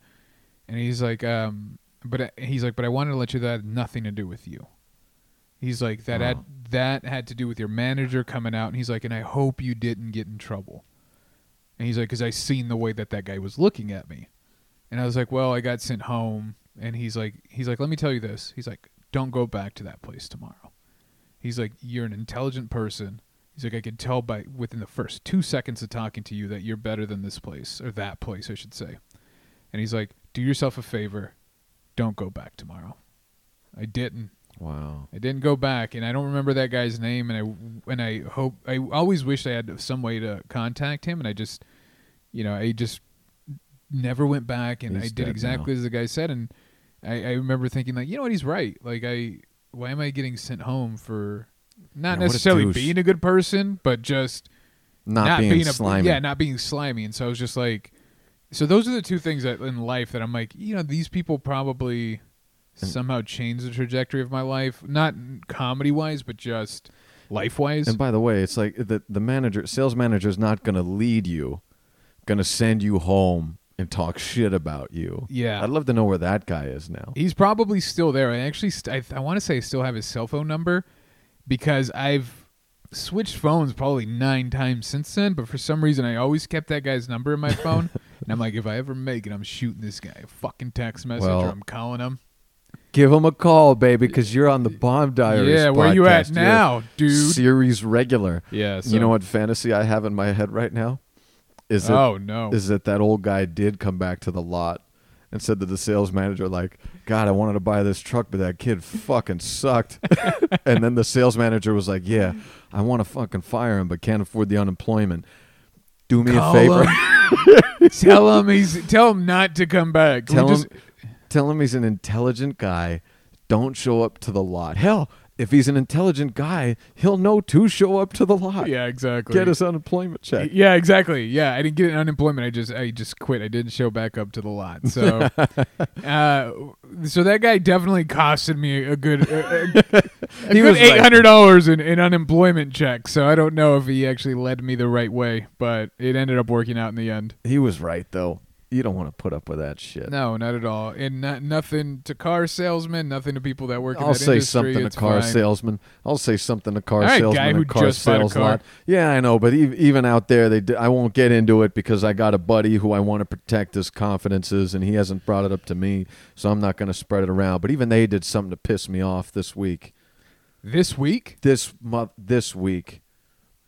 And he's like, um, "But I- he's like, but I wanted to let you know that had nothing to do with you." He's like, "That had Oh. that had to do with your manager coming out," and he's like, "And I hope you didn't get in trouble." And he's like, "Because I seen the way that that guy was looking at me," and I was like, "Well, I got sent home." And he's like, he's like, "Let me tell you this." He's like, don't go back to that place tomorrow. He's like, you're an intelligent person. He's like, I can tell by within the first two seconds of talking to you that you're better than this place or that place, I should say. And he's like, do yourself a favor, don't go back tomorrow. I didn't. Wow. I didn't go back, and I don't remember that guy's name. And I and I hope I always wished I had some way to contact him, and I just, you know, I just never went back, and He's I did exactly as the guy said, and I, I remember thinking like, you know what, he's right. Like I, why am I getting sent home for not Yeah, what a necessarily being a good person, but just Not, being, a slimy. yeah, not being slimy. And so I was just like, so those are the two things that in life that I'm like, you know, these people probably And- somehow changed the trajectory of my life, not comedy wise, but just life wise. And by the way, it's like the the manager, sales manager, is not going to lead you, going to send you home and talk shit about you. Yeah. I'd love to know where that guy is now. He's probably still there. I actually, st- I, I want to say I still have his cell phone number because I've switched phones probably nine times since then, but for some reason I always kept that guy's number in my phone. and I'm like, if I ever make it, I'm shooting this guy a fucking text message Well, or I'm calling him. Give him a call, baby, because you're on the Bomb Diaries. yeah, where you at now, dude? Series regular. Yeah. So, You know what fantasy I have in my head right now? Is it Oh no. is that that old guy did come back to the lot and said to the sales manager like god i wanted to buy this truck but that kid fucking sucked and then the sales manager was like yeah i want to fucking fire him but can't afford the unemployment do me Call a favor him. tell him he's tell him not to come back. Tell just- him tell him he's an intelligent guy don't show up to the lot hell if he's an intelligent guy he'll know to show up to the lot Yeah, exactly. get his unemployment check Yeah, exactly. Yeah, I didn't get an unemployment. I just I just quit. I didn't show back up to the lot. So, uh, so that guy definitely costed me a good a, a, a He good was eight hundred dollars in, in unemployment check. So I don't know if he actually led me the right way, but it ended up working out in the end. he was right though you don't want to put up with that shit No, not at all. And not, nothing to car salesmen, nothing to people that work in I'll that say industry. something to car fine. salesman. I'll say something to car All right, salesman. guy who car just sales car. lot. Yeah, I know, but even out there, they. I won't get into it because I got a buddy who I want to protect his confidences, and he hasn't brought it up to me, so I'm not going to spread it around. But even they did something to piss me off this week. This week? This month, this week,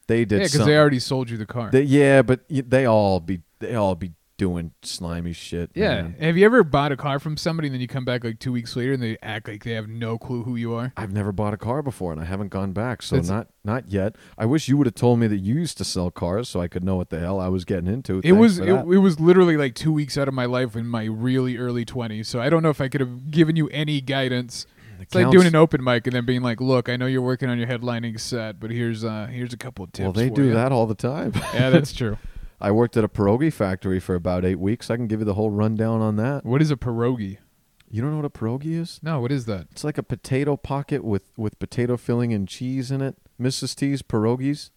they did Yeah, because they already sold you the car. They- yeah, but they all be they all be doing slimy shit. Yeah. man. Have you ever bought a car from somebody and then you come back like two weeks later and they act like they have no clue who you are? I've never bought a car before, and I haven't gone back, so It's- not not yet. I wish you would have told me that you used to sell cars, so I could know what the hell I was getting into. It Thanks was for it, that. it was literally like two weeks out of my life in my really early twenties. So I don't know if I could have given you any guidance. It's like doing an open mic and then being like, "Look, I know you're working on your headlining set, but here's uh here's a couple of tips." well, they for do ya." that all the time. Yeah, that's true. I worked at a pierogi factory for about eight weeks. I can give you the whole rundown on that. What is a pierogi? You don't know what a pierogi is? No, what is that? It's like a potato pocket with with potato filling and cheese in it. Mrs. T's pierogies.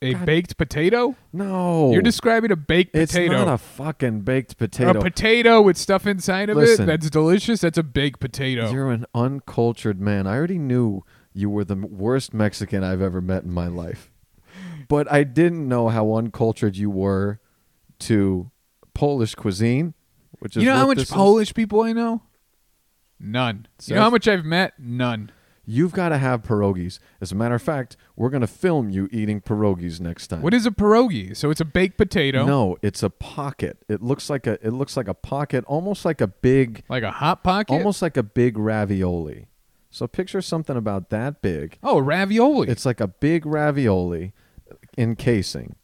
A God. baked potato? No, You're describing a baked It's potato. It's not a fucking baked potato. A potato with stuff inside of Listen. it that's delicious. That's a baked potato. You're an uncultured man. I already knew you were the worst Mexican I've ever met in my life. But I didn't know how uncultured you were to Polish cuisine, which is You know how what much this is. Polish people I know? None. You know how Seth? much I've met? None. You've got to have pierogies. As a matter of fact, we're going to film you eating pierogies next time. What is a pierogi? So it's a baked potato, No, it's a pocket. It looks like a it looks like a pocket, almost like a big like a hot pocket. almost like a big ravioli. So picture something about that big. Oh, ravioli. It's like a big ravioli encasing.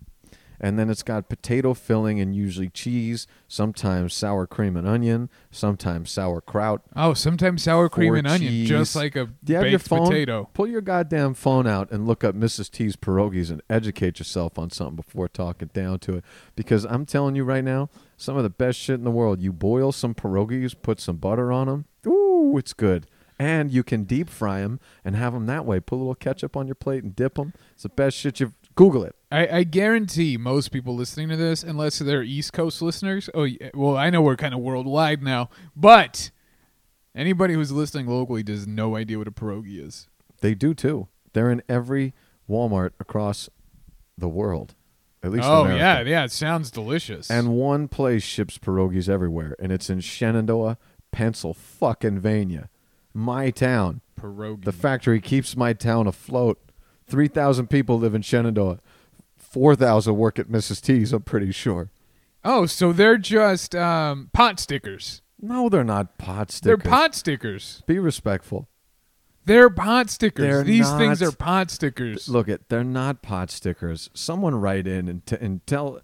And then it's got potato filling and usually cheese, sometimes sour cream and onion, sometimes sauerkraut. oh, sometimes sour cream and onion, cheese. just like a Do you have baked your phone? potato. Pull your goddamn phone out and look up Mrs. T's pierogies and educate yourself on something before talking down to it. Because I'm telling you right now, some of the best shit in the world. You boil some pierogies, put some butter on them. Ooh, it's good. And you can deep fry them and have them that way. Put a little ketchup on your plate and dip them. It's the best shit you've. Google it. I, I guarantee most people listening to this, unless they're East Coast listeners, oh, yeah, well, I know we're kind of worldwide now, but anybody who's listening locally does no idea what a pierogi is. They do too. They're in every Walmart across the world. At least Oh America. yeah, yeah, it sounds delicious. And one place ships pierogies everywhere, and it's in Shenandoah, Pennsylvania, my town. pierogi. The factory keeps my town afloat. Three thousand people live in Shenandoah. Four thousand work at Mrs. T's. I'm pretty sure. oh, so they're just um, pot stickers. No, they're not pot stickers. They're pot stickers. Be respectful. They're pot stickers. They're These things are pot stickers. Look, at They're not pot stickers. Someone write in and t- and tell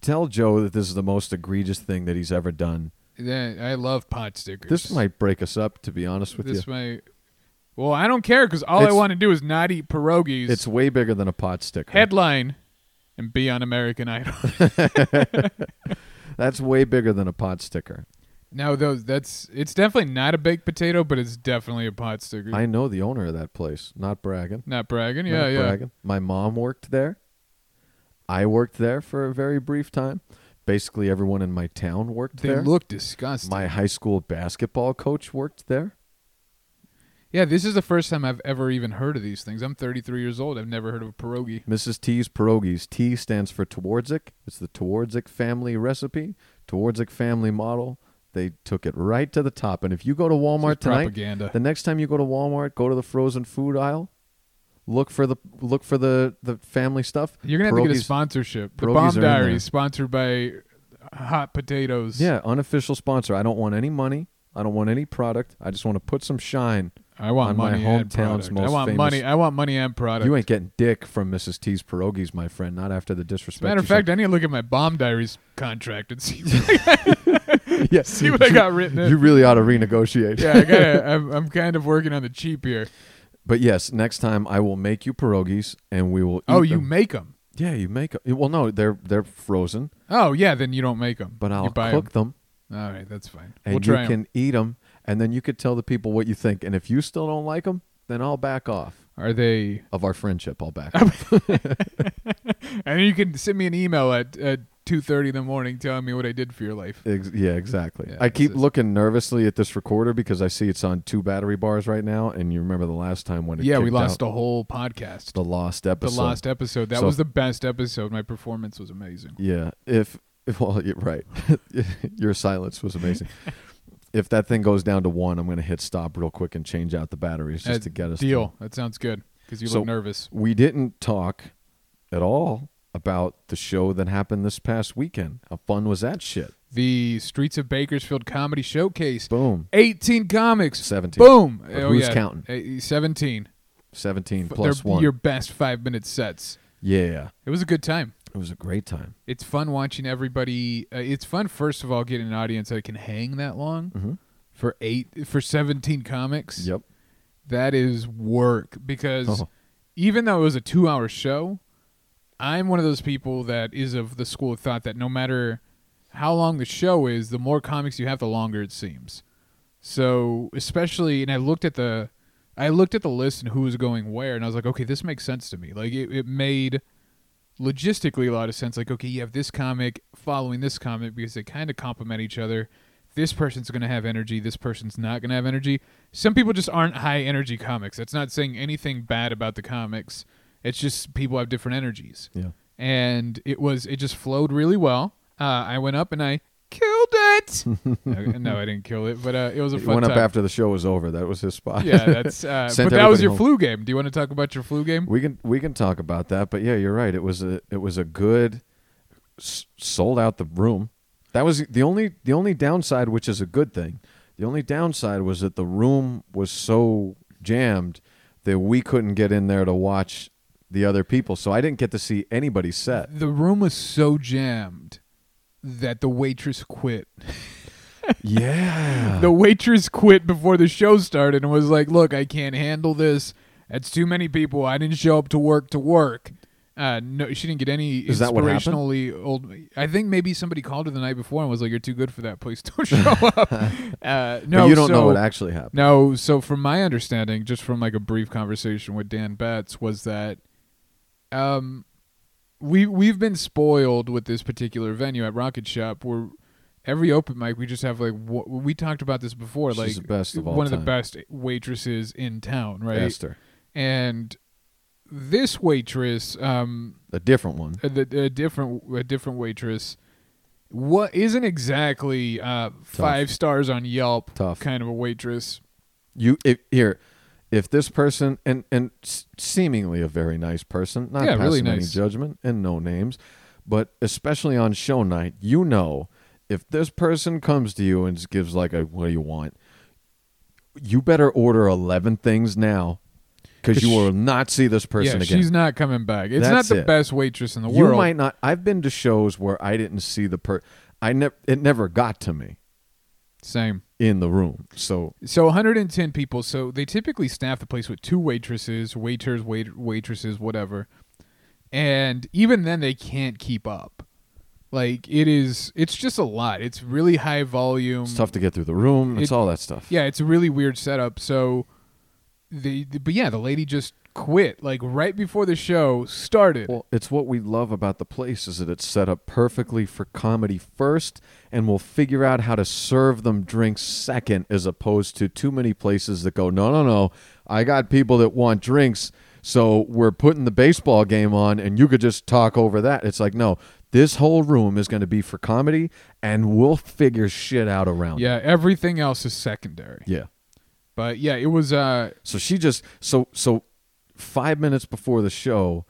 tell Joe that this is the most egregious thing that he's ever done. Yeah, I love pot stickers. This might break us up, to be honest with This you. This might. Well, I don't care because all I It's- want to do is not eat pierogies. It's way bigger than a pot sticker. headline and be on American Idol. That's way bigger than a pot sticker. now, those that's it's definitely not a baked potato, but it's definitely a pot sticker. I know the owner of that place. Not bragging. not bragging. Not Yeah, yeah. bragging. My mom worked there. I worked there for a very brief time. Basically, everyone in my town worked there. They there. look disgusting. my high school basketball coach worked there. Yeah, this is the first time I've ever even heard of these things. I'm 33 years old. I've never heard of a pierogi. Mrs. T's pierogies. T stands for Twardzik. It's the Twardzik family recipe, Twardzik family model. They took it right to the top. And if you go to Walmart tonight, propaganda. the next time you go to Walmart, go to the frozen food aisle. Look for the look for the the family stuff. You're gonna have to get a sponsorship. The Bomb in sponsored by Hot Potatoes. Yeah, unofficial sponsor. I don't want any money. I don't want any product. I just want to put some shine. I want on my money and hometown's product. most I want famous- money. I want money and product. You ain't getting dick from Mrs. T's pierogies, my friend. Not after the disrespect. matter of you fact, I need to look at my Bomb Diaries contract and see yeah, see what I got written in. You really ought to renegotiate. yeah, I gotta, I'm, I'm kind of working on the cheap here. But yes, next time I will make you pierogies, and we will. Oh, eat Oh, you them. make them. Yeah, you make them. Well, no, they're they're frozen, Oh, yeah. Then you don't make them, but I'll buy cook them. All right, that's fine. and we'll you try 'em. can eat them, and then you could tell the people what you think. And if you still don't like them, then I'll back off Are they? of our friendship. I'll back. off. And you can send me an email at at two thirty in the morning telling me what I did for your life. Ex- yeah, exactly. Yeah, I keep looking nervously at this recorder because I see it's on two battery bars right now, and you remember the last time when it Yeah, we lost a whole podcast. the lost episode, The last episode. That So- was the best episode. My performance was amazing. Yeah, if, if well, you're right. Your silence was amazing. If that thing goes down to one, I'm going to hit stop real quick and change out the batteries just to get us Deal. That sounds good because you So- look nervous. We didn't talk at all about the show that happened this past weekend. How fun was that shit? The Streets of Bakersfield Comedy Showcase. Boom. 18 comics. 17. Boom. But oh, who's yeah. counting? Uh, 17. 17 plus they're one. Your best five minute sets. Yeah. It was a good time. It was a great time. It's fun watching everybody. Uh, it's fun, first of all, getting an audience that can hang that long Mhm. for eight for 17 comics. Yep. That is work because Oh. even though it was a two hour show, I'm one of those people that is of the school of thought that no matter how long the show is, the more comics you have, the longer it seems. So especially, and I looked at the, I looked at the list and who was going where, and I was like, okay, this makes sense to me. Like it, it made logistically a lot of sense. Like, okay, you have this comic following this comic because they kind of complement each other. This person's going to have energy. This person's not going to have energy. Some people just aren't high energy comics. That's not saying anything bad about the comics. It's just people have different energies. Yeah. And it was, it just flowed really well. Uh, I went up and I killed it. no, no, I didn't kill it, but uh, it was a He fun went time. up after the show was over. That was his spot. yeah, that's. Uh, but that was your home. flu game. Do you want to talk about your flu game? We can we can talk about that, but yeah, you're right. It was a it was a good s- sold out the room. That was the only the only downside, which is a good thing. The only downside was that the room was so jammed that we couldn't get in there to watch the other people. So I didn't get to see anybody set. The room was so jammed that the waitress quit. Yeah. The waitress quit before the show started and was like, "Look, I can't handle this. It's too many people. I didn't show up to work to work." Uh, no, she didn't get any Is that what happened? inspirationally old. I think maybe somebody called her the night before and was like, "You're too good for that. Please don't show up." uh, But no, you don't know what actually happened. No, so from my understanding, just from like a brief conversation with Dan Betts, was that um we we've been spoiled with this particular venue at Rocket Shop where every open mic we just have like wh- we talked about this before She's like the best of all one of the best waitresses in town, right? Esther, And this waitress um a different one. a, the- a different a different waitress what isn't exactly uh 5 stars on Yelp Tough. kind of a waitress. You if, here, if this person and and seemingly a very nice person, not Yeah, passing really any judgment and no names, but especially on show night, you know, if this person comes to you and just gives like a what do you want, you better order eleven things now, Because you she- will not see this person yeah, again. she's not coming back. It's That's not the it. best waitress in the you world. You might not. I've been to shows where I didn't see the per. I never. It never got to me Same. In the room. So So 110 people. So they typically staff the place with two waitresses, waiters, wait, waitresses, whatever. And even then, they can't keep up. Like it is, it's just a lot. It's really high volume. it's tough to get through the room. It's It- all that stuff. Yeah, it's a really weird setup. So, the, the but yeah, the lady just quit like right before the show started. Well, it's what we love about the place is that it's set up perfectly for comedy first, and we'll figure out how to serve them drinks second, as opposed to too many places that go, no, no, no, I got people that want drinks, so we're putting the baseball game on, and you could just talk over that. It's like, no, this whole room is going to be for comedy, and we'll figure shit out around. it. yeah, everything else is secondary. yeah. But yeah, it was uh So she just so so five minutes before the show,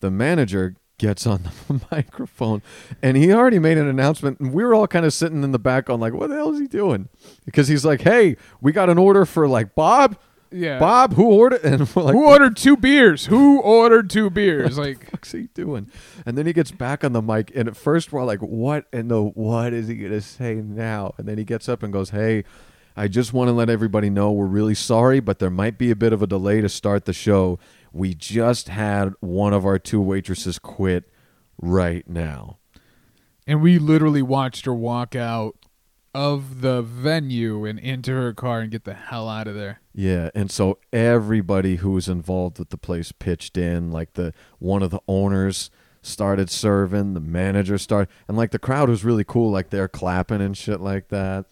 the manager gets on the microphone and he already made an announcement and we were all kind of sitting in the back on like what the hell is he doing because he's like hey we got an order for like bob yeah. bob who ordered and we're like Who ordered two beers? Who ordered two beers? Like what's he doing and then he gets back on the mic and at first we're all like what in the what is he gonna say now and then he gets up and goes hey I just want to let everybody know we're really sorry, but there might be a bit of a delay to start the show. We just had one of our two waitresses quit right now. and we literally watched her walk out of the venue and into her car and get the hell out of there. Yeah, and so everybody who was involved with the place pitched in. Like the one of the owners started serving, the manager started, and like the crowd was really cool. Like they're clapping and shit like that.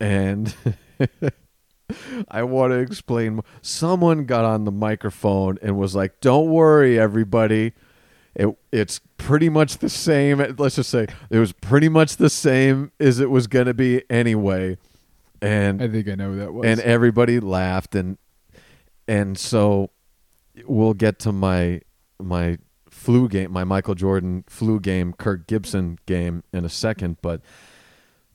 And I want to explain. Someone got on the microphone and was like, "Don't worry, everybody. It it's pretty much the same. Let's just say it was pretty much the same as it was gonna be anyway." And I think I know who that was. and everybody laughed and and so we'll get to my my flu game my michael jordan flu game kirk gibson game in a second but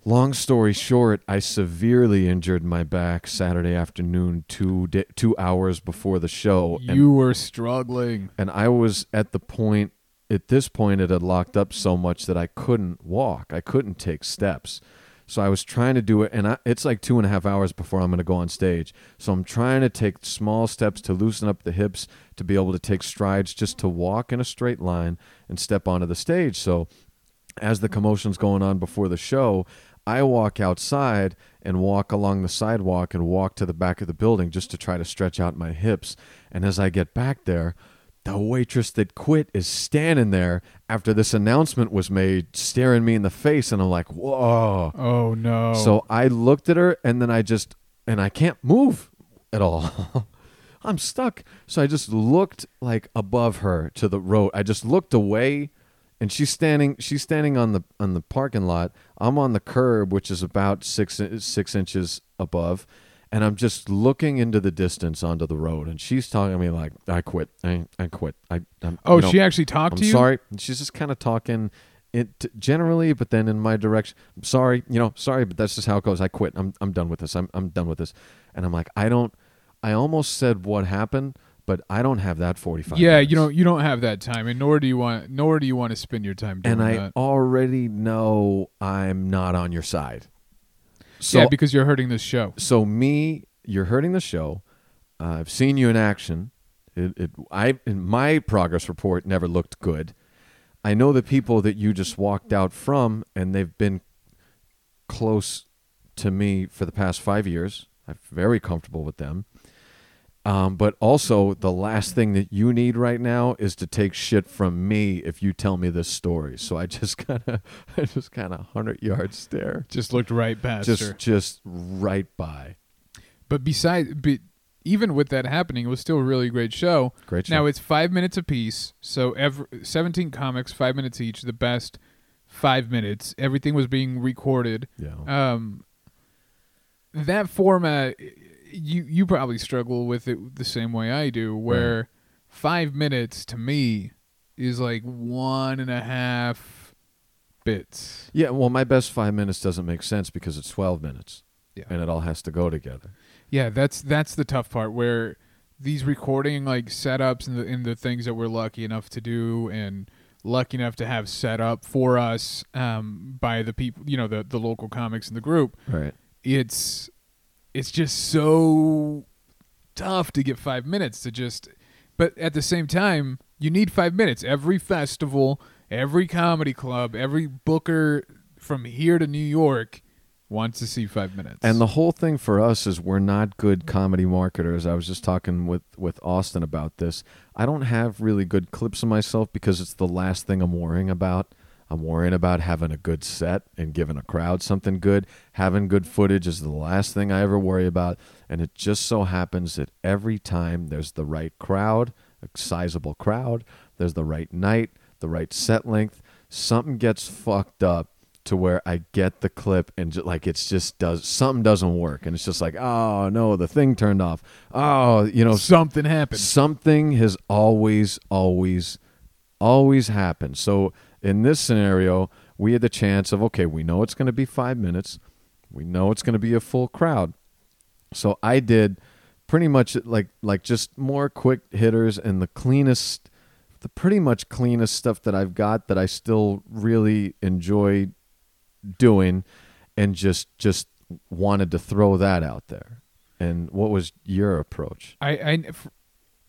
long story short i severely injured my back saturday afternoon two di- two hours before the show and you were struggling. and I was at the point at this point it had locked up so much that I couldn't walk. I couldn't take steps. So I was trying to do it, and I, it's like two and a half hours before I'm going to go on stage. So I'm trying to take small steps to loosen up the hips to be able to take strides just to walk in a straight line and step onto the stage. So as the commotion's going on before the show, I walk outside and walk along the sidewalk and walk to the back of the building just to try to stretch out my hips. And as I get back there, the waitress that quit is standing there after this announcement was made, staring me in the face. And I'm like, whoa. Oh no. So I looked at her and then I just, and I can't move at all. I'm stuck. So I just looked like above her to the road. I just looked away and she's standing she's standing on the on the parking lot. I'm on the curb which is about 6 6 inches above and I'm just looking into the distance onto the road and she's talking to me like I quit. I I quit. I I'm, oh, you know, she actually talked I'm to you. sorry. And she's just kind of talking it generally, but then in my direction. I'm sorry, you know, sorry, but that's just how it goes. I quit. I'm I'm done with this. I'm I'm done with this. And I'm like, I don't. I almost said what happened, but I don't have that 45. Yeah, minutes. you don't you don't have that time, and nor do you want nor do you want to spend your time doing And I that. already know I'm not on your side. So yeah, because you're hurting this show. so me, you're hurting the show. Uh, I've seen you in action. It, it, I, in my progress report never looked good. I know the people that you just walked out from, and they've been close to me for the past five years. I'm very comfortable with them. Um, but also, the last thing that you need right now is to take shit from me if you tell me this story. So I just kind of, I just kind of hundred yard stare, Just looked right past just, her. just right by. But besides, be, even with that happening, it was still a really great show. Great show. Now it's five minutes apiece, so every, 17 comics, five minutes each. The best five minutes. Everything was being recorded. Yeah. Um, that format, you you probably struggle with it the same way I do, where five minutes to me is like one and a half bits. Yeah, well, my best five minutes doesn't make sense because it's 12 minutes. Yeah. And it all has to go together. Yeah, that's that's the tough part where these recording like setups and the and the things that we're lucky enough to do and lucky enough to have set up for us um, by the people, you know, the the local comics in the group. Right. It's it's just so tough to get 5 minutes to just but at the same time, you need 5 minutes every festival, every comedy club, every booker from here to New York wants to see five minutes. And the whole thing for us is we're not good comedy marketers. I was just talking with with Austin about this. I don't have really good clips of myself because it's the last thing I'm worrying about. I'm worrying about having a good set and giving a crowd something good. Having good footage is the last thing I ever worry about. And it just so happens that every time there's the right crowd, a sizable crowd, there's the right night, the right set length, something gets fucked up to where I get the clip and just, like it's just does something doesn't work and it's just like oh no the thing turned off oh you know something happened. something has always always always happened so in this scenario we had the chance of okay we know it's going to be five minutes. We know it's going to be a full crowd. So i did pretty much like like just more quick hitters and the cleanest the pretty much cleanest stuff that i've got that i still really enjoy doing and just just wanted to throw that out there. And what was your approach? I, I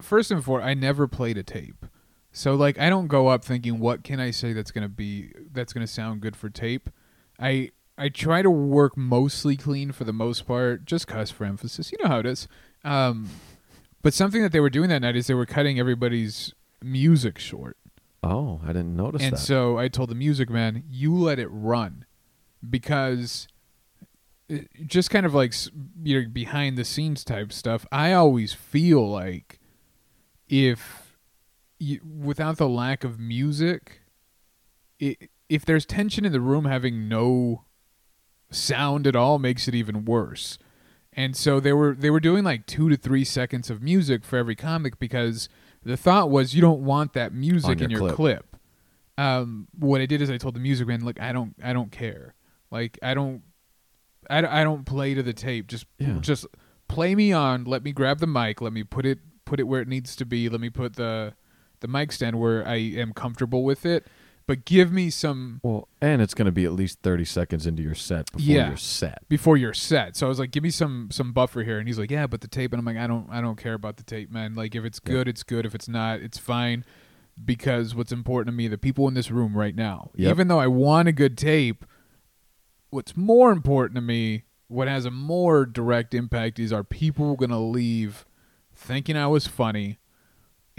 first and foremost, I never played a tape, so like I don't go up thinking what can I say that's gonna be that's gonna sound good for tape. I I try to work mostly clean for the most part, just cuss for emphasis. You know how it is. Um, but something that they were doing that night is they were cutting everybody's music short. Oh, I didn't notice And that. so I told the music man, you let it run because it, just kind of like you know behind the scenes type stuff. I always feel like if you, without the lack of music, i if there's tension in the room, having no sound at all makes it even worse. And so they were they were doing like two to three seconds of music for every comic because the thought was you don't want that music your in your clip. clip. Um, what I did is I told the music man, look, I don't I don't care. Like I don't I, I don't play to the tape. Just Yeah. just play me on. Let me grab the mic. Let me put it put it where it needs to be. Let me put the the mic stand where I am comfortable with it. But give me some well, and it's going to be at least 30 seconds into your set before Yeah. you're set. before you're set. So I was like, give me some some buffer here. And he's like, yeah, but the tape. And I'm like, I don't I don't care about the tape, man. Like if it's Yeah. good, it's good. If it's not, it's fine. Because what's important to me, the people in this room right now, Yep. even though I want a good tape, what's more important to me, what has a more direct impact is are people gonna leave thinking I was funny?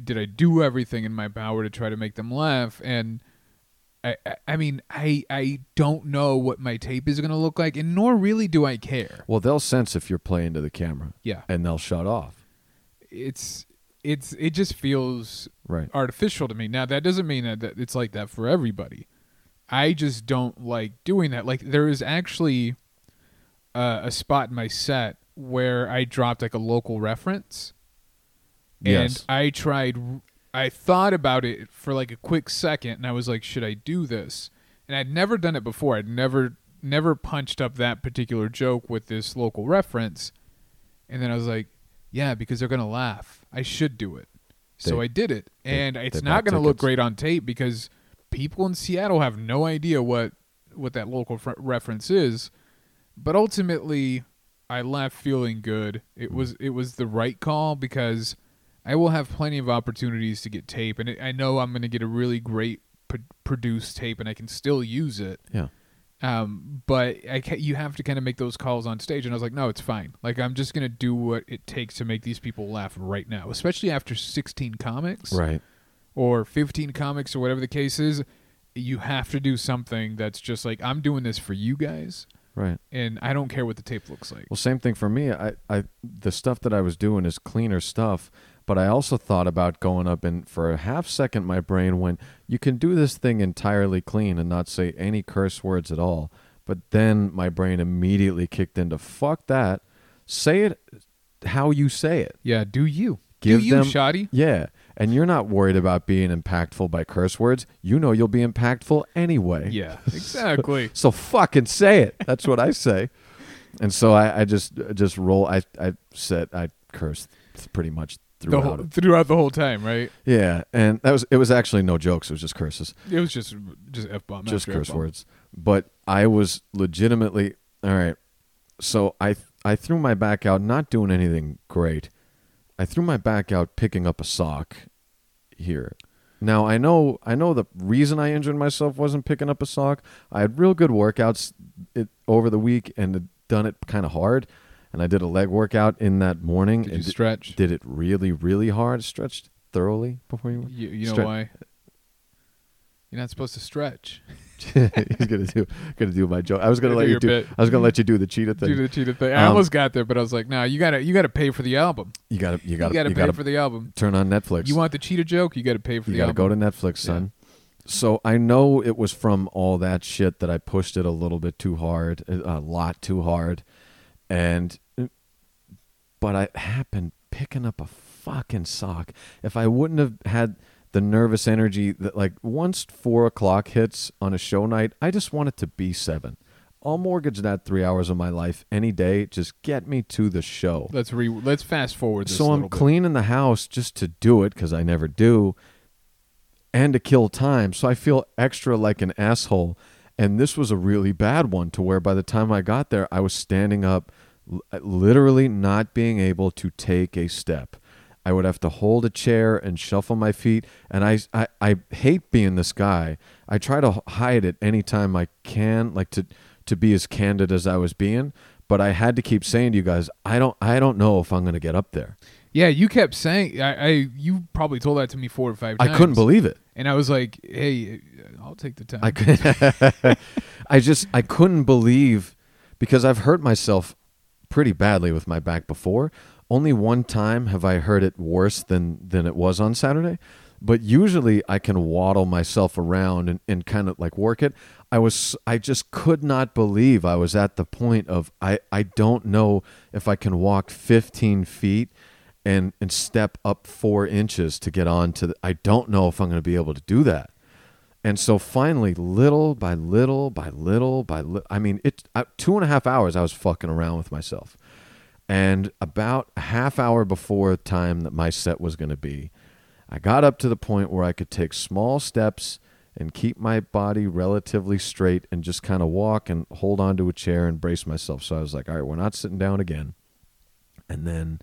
Did I do everything in my power to try to make them laugh? And I, I- I mean, I I don't know what my tape is gonna look like, and nor really do I care. Well, they'll sense if you're playing to the camera Yeah, and they'll shut off. it's it's it just feels Right. artificial to me. Now that doesn't mean that, that it's like that for everybody. I just don't like doing that. Like there is actually uh, a spot in my set where I dropped like a local reference, Yes. and I tried. I thought about it for like a quick second, and I was like, "Should I do this?" And I'd never done it before. I'd never never punched up that particular joke with this local reference, and then I was like, "Yeah, because they're gonna laugh. I should do it." So I did it, they- and it's not going to look great on tape because people in Seattle have no idea what what that local fr- reference is. But ultimately, I left feeling good. It was it was the right call because I will have plenty of opportunities to get tape, and it, I know I'm going to get a really great pro- produced tape, and I can still use it. Yeah. Um, but I ca- you have to kind of make those calls on stage, and I was like, no, it's fine. Like I'm just gonna do what it takes to make these people laugh right now, especially after 16 comics Right. or 15 comics or whatever the case is. You have to do something that's just like I'm doing this for you guys, Right. and I don't care what the tape looks like. Well, same thing for me. I, I, the stuff that I was doing is cleaner stuff, but I also thought about going up and for a half second, my brain went, "You can do this thing entirely clean and not say any curse words at all." But then my brain immediately kicked into, "Fuck that! Say it how you say it." Yeah, do you? Give do you, them- shoddy? Yeah, and you're not worried about being impactful by curse words. You know you'll be impactful anyway. Yeah, exactly. So fucking say it. That's what I say. And so I, I just just roll. I I said I cursed pretty much the throughout whole, it. throughout the whole time, right? Yeah, and that was it. Was actually no jokes. It was just curses, It was just just f bomb, just curse words. But I was legitimately all right. So I I threw my back out, not doing anything great. I threw my back out, picking up a sock here, Now I know I know the reason I injured myself wasn't picking up a sock. I had real good workouts it, over the week and had done it kind of hard. And I did a leg workout in that morning Did and you stretch? did it really really hard. Stretched thoroughly before you. You, you know Stre- why? You're not supposed to stretch. He's gonna do gonna do my joke. I was gonna Gonna let do you do. bit. I was gonna let you do the cheetah thing. Do the cheetah thing. I Um, almost got there, but I was like, nah, you gotta you gotta pay for the album. you gotta you gotta you gotta you pay gotta for the album. turn on Netflix. You want the cheetah joke? You gotta pay for you the gotta album. go to Netflix, son. So I know it was from all that shit that I pushed it a little bit too hard, a lot too hard, and but I happened picking up a fucking sock. If I wouldn't have had the nervous energy that like once four o'clock hits on a show night, I just want it to be seven. I'll mortgage that three hours of my life any day. Just get me to the show. Let's re let's fast forward this So I'm little bit. cleaning the house just to do it because I never do, and to kill time. So I feel extra like an asshole. And this was a really bad one to where by the time I got there, I was standing up, Uh, literally not being able to take a step. I would have to hold a chair and shuffle my feet. And I, I, I hate being this guy. I try to hide it anytime I can, like to, to be as candid as I was being. But I had to keep saying to you guys, I don't, I don't know if I'm going to get up there. Yeah, you kept saying I, I you probably told that to me four or five times. I couldn't believe it. And I was like, "Hey, uh, I'll take the time." I could, I just I couldn't believe because I've hurt myself pretty badly with my back before. Only one time have I hurt it worse than than it was on Saturday. But usually I can waddle myself around and, and kind of like work it. I was I just could not believe I was at the point of I, I don't know if I can walk 15 feet and and step up four inches to get on to the, I don't know if I'm going to be able to do that. And so finally, little by little by little by li- I mean, it uh, two and a half hours I was fucking around with myself, and about a half hour before the time that my set was going to be, I got up to the point where I could take small steps and keep my body relatively straight and just kind of walk and hold onto a chair and brace myself. So I was like, all right, we're not sitting down again. And then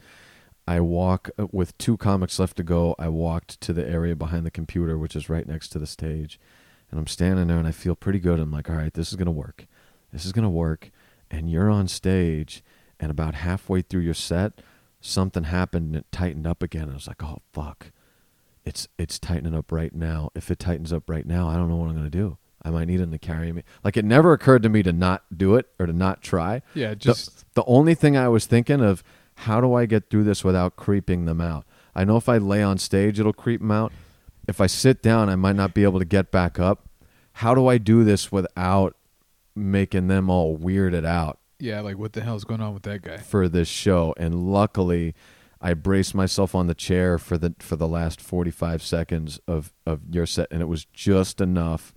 I walk uh, with two comics left to go. I walked to the area behind the computer, which is right next to the stage. And I'm standing there and I feel pretty good. I'm like, all right, this is going to work. This is going to work. And you're on stage. And about halfway through your set, something happened and it tightened up again. And I was like, oh, fuck. It's, it's tightening up right now. If it tightens up right now, I don't know what I'm going to do. I might need him to carry me. Like it never occurred to me to not do it or to not try. yeah, The- just the, only thing I was thinking of, how do I get through this without creeping them out? I know if I lay on stage, it'll creep them out. If I sit down, I might not be able to get back up. How do I do this without making them all weirded out yeah, like what the hell's going on with that guy? for this show? And luckily, I braced myself on the chair for the for the last 45 seconds of of your set and it was just enough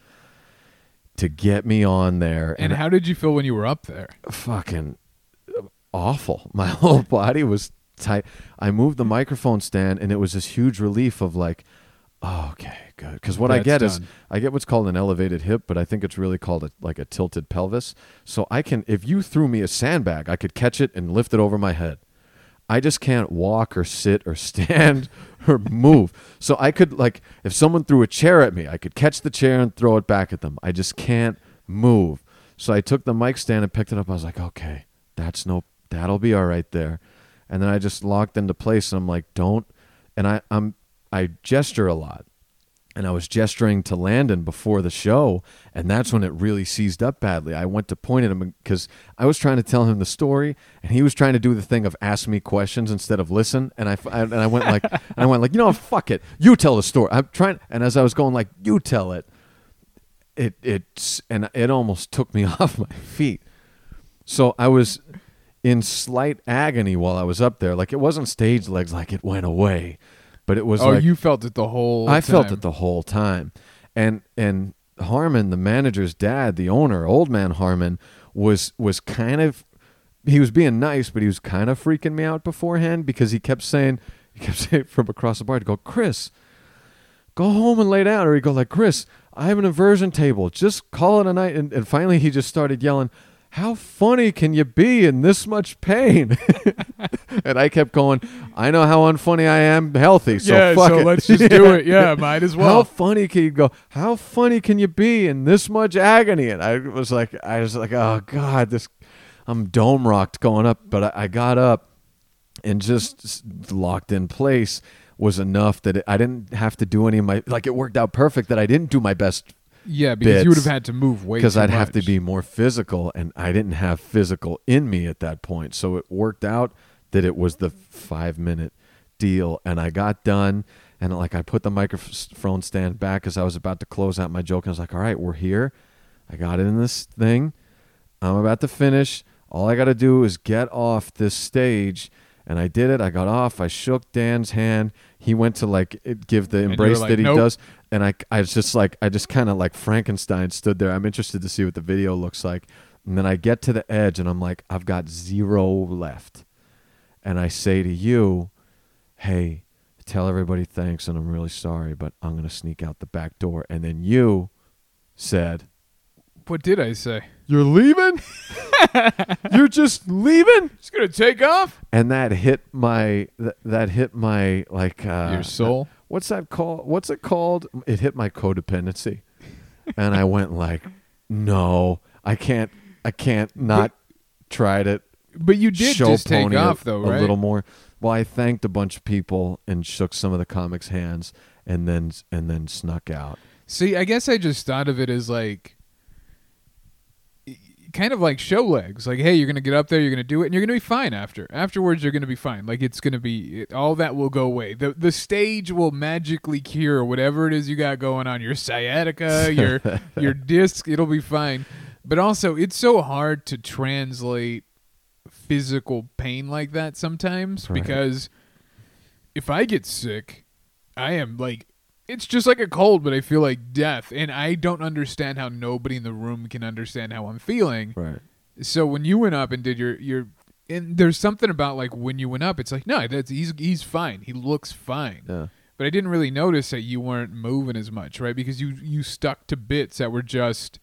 to get me on there And how did you feel when you were up there? fucking awful. My whole body was tight. I moved the microphone stand, and it was this huge relief of like, oh, okay, good. Because what I That's get is. I get what's called an elevated hip, but I think it's really called a, like a tilted pelvis. So I can, if you threw me a sandbag, I could catch it and lift it over my head. I just can't walk or sit or stand or move. So I could like if someone threw a chair at me, I could catch the chair and throw it back at them. I just can't move. So I took the mic stand and picked it up. I was like, okay, that's no that'll be all right there. And then I just locked into place and I'm like, don't and I, I'm I gesture a lot. And I was gesturing to Landon before the show, and that's when it really seized up badly. I went to point at him because I was trying to tell him the story, and he was trying to do the thing of ask me questions instead of listen. And I, I- and I went like, and I went like, you know, fuck it, you tell the story. I'm trying, and as I was going like, you tell it, it it's and it almost took me off my feet. So I was in slight agony while I was up there. Like it wasn't stage legs, like it went away, but it was Oh, like you felt it the whole. I felt it the whole time. And and Harmon, the manager's dad, the owner, old man Harmon, was was kind of he was being nice, but he was kind of freaking me out beforehand because he kept saying he kept saying from across the bar to go, Chris, go home and lay down. Or he'd go like, Chris, I have an inversion table. Just call it a night. And, and finally he just started yelling, how funny can you be in this much pain? and I kept going, I know how unfunny I am healthy, so yeah, fuck so it. let's just do it. Yeah, might as well. How funny can you go? How funny can you be in this much agony? And I was like, I was like, oh god, this, I'm dome rocked going up, but I, I got up and just locked in place was enough that it, I didn't have to do any of my like it worked out perfect that I didn't do my best yeah, because you would have had to move weight. because I'd have to be more physical and I didn't have physical in me at that point. So it worked out that it was the 5 minute deal and I got done and like I put the microphone stand back because I was about to close out my joke and I was like, "All right, we're here. I got it in this thing. I'm about to finish. All I got to do is get off this stage." And I did it. I got off. I shook Dan's hand. He went to like give the embrace like, that he "Nope." does and I, I was just like, I just kind of like Frankenstein stood there. I'm interested to see what the video looks like. And then I get to the edge and I'm like, I've got zero left. And I say to you, hey, tell everybody thanks and I'm really sorry, but I'm going to sneak out the back door. And then you said, What did I say? You're leaving? You're just leaving? Just gonna take off And that hit my, that, that hit my, like, uh, your soul. What's that called? What's it called? It hit my codependency, and I went like, no, I can't, I can't not try to But you did show just take off a, though, a little more. Well, I thanked a bunch of people and shook some of the comics' hands, and then and then snuck out. See, I guess I just thought of it as like kind of like show legs. Like, hey, you're gonna get up there, you're gonna do it, and you're gonna be fine after. Afterwards, you're gonna be fine. Like it's gonna be it, all that will go away. The the stage will magically cure whatever it is you got going on. Your sciatica, your your disc, it'll be fine. But also, it's so hard to translate physical pain like that sometimes Right. because if I get sick, I am like it's just like a cold, but I feel like death, and I don't understand how nobody in the room can understand how I'm feeling. Right. So when you went up and did your your, and there's something about like when you went up, it's like no, that's he's he's fine. He looks fine. Yeah. But I didn't really notice that you weren't moving as much, right? Because you you stuck to bits that were just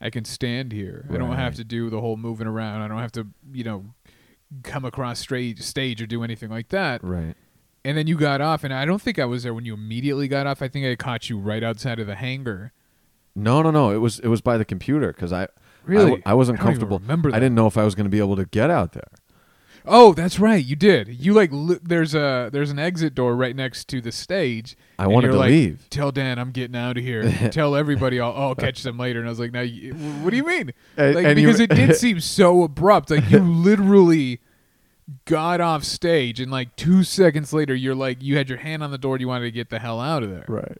I can stand here. I don't have to do the whole moving around. I don't have to, you know, come across straight stage or do anything like that. Right. And then you got off, and I don't think I was there when you immediately got off. I think I caught you right outside of the hangar. No, no, no. It was it was by the computer because I I Really? w- I, wasn't I comfortable. remember I didn't know if I was going to be able to get out there. Oh, that's right, you did. You like li- there's a there's an exit door right next to the stage. I wanted to like, leave. Tell Dan I'm getting out of here. Tell everybody I'll, I'll catch them later. And I was like, now, you, what do you mean? And- like and you- because it did seem so abrupt. Like you literally got off stage, and like two seconds later, you're like, you had your hand on the door. and You wanted to get the hell out of there. Right.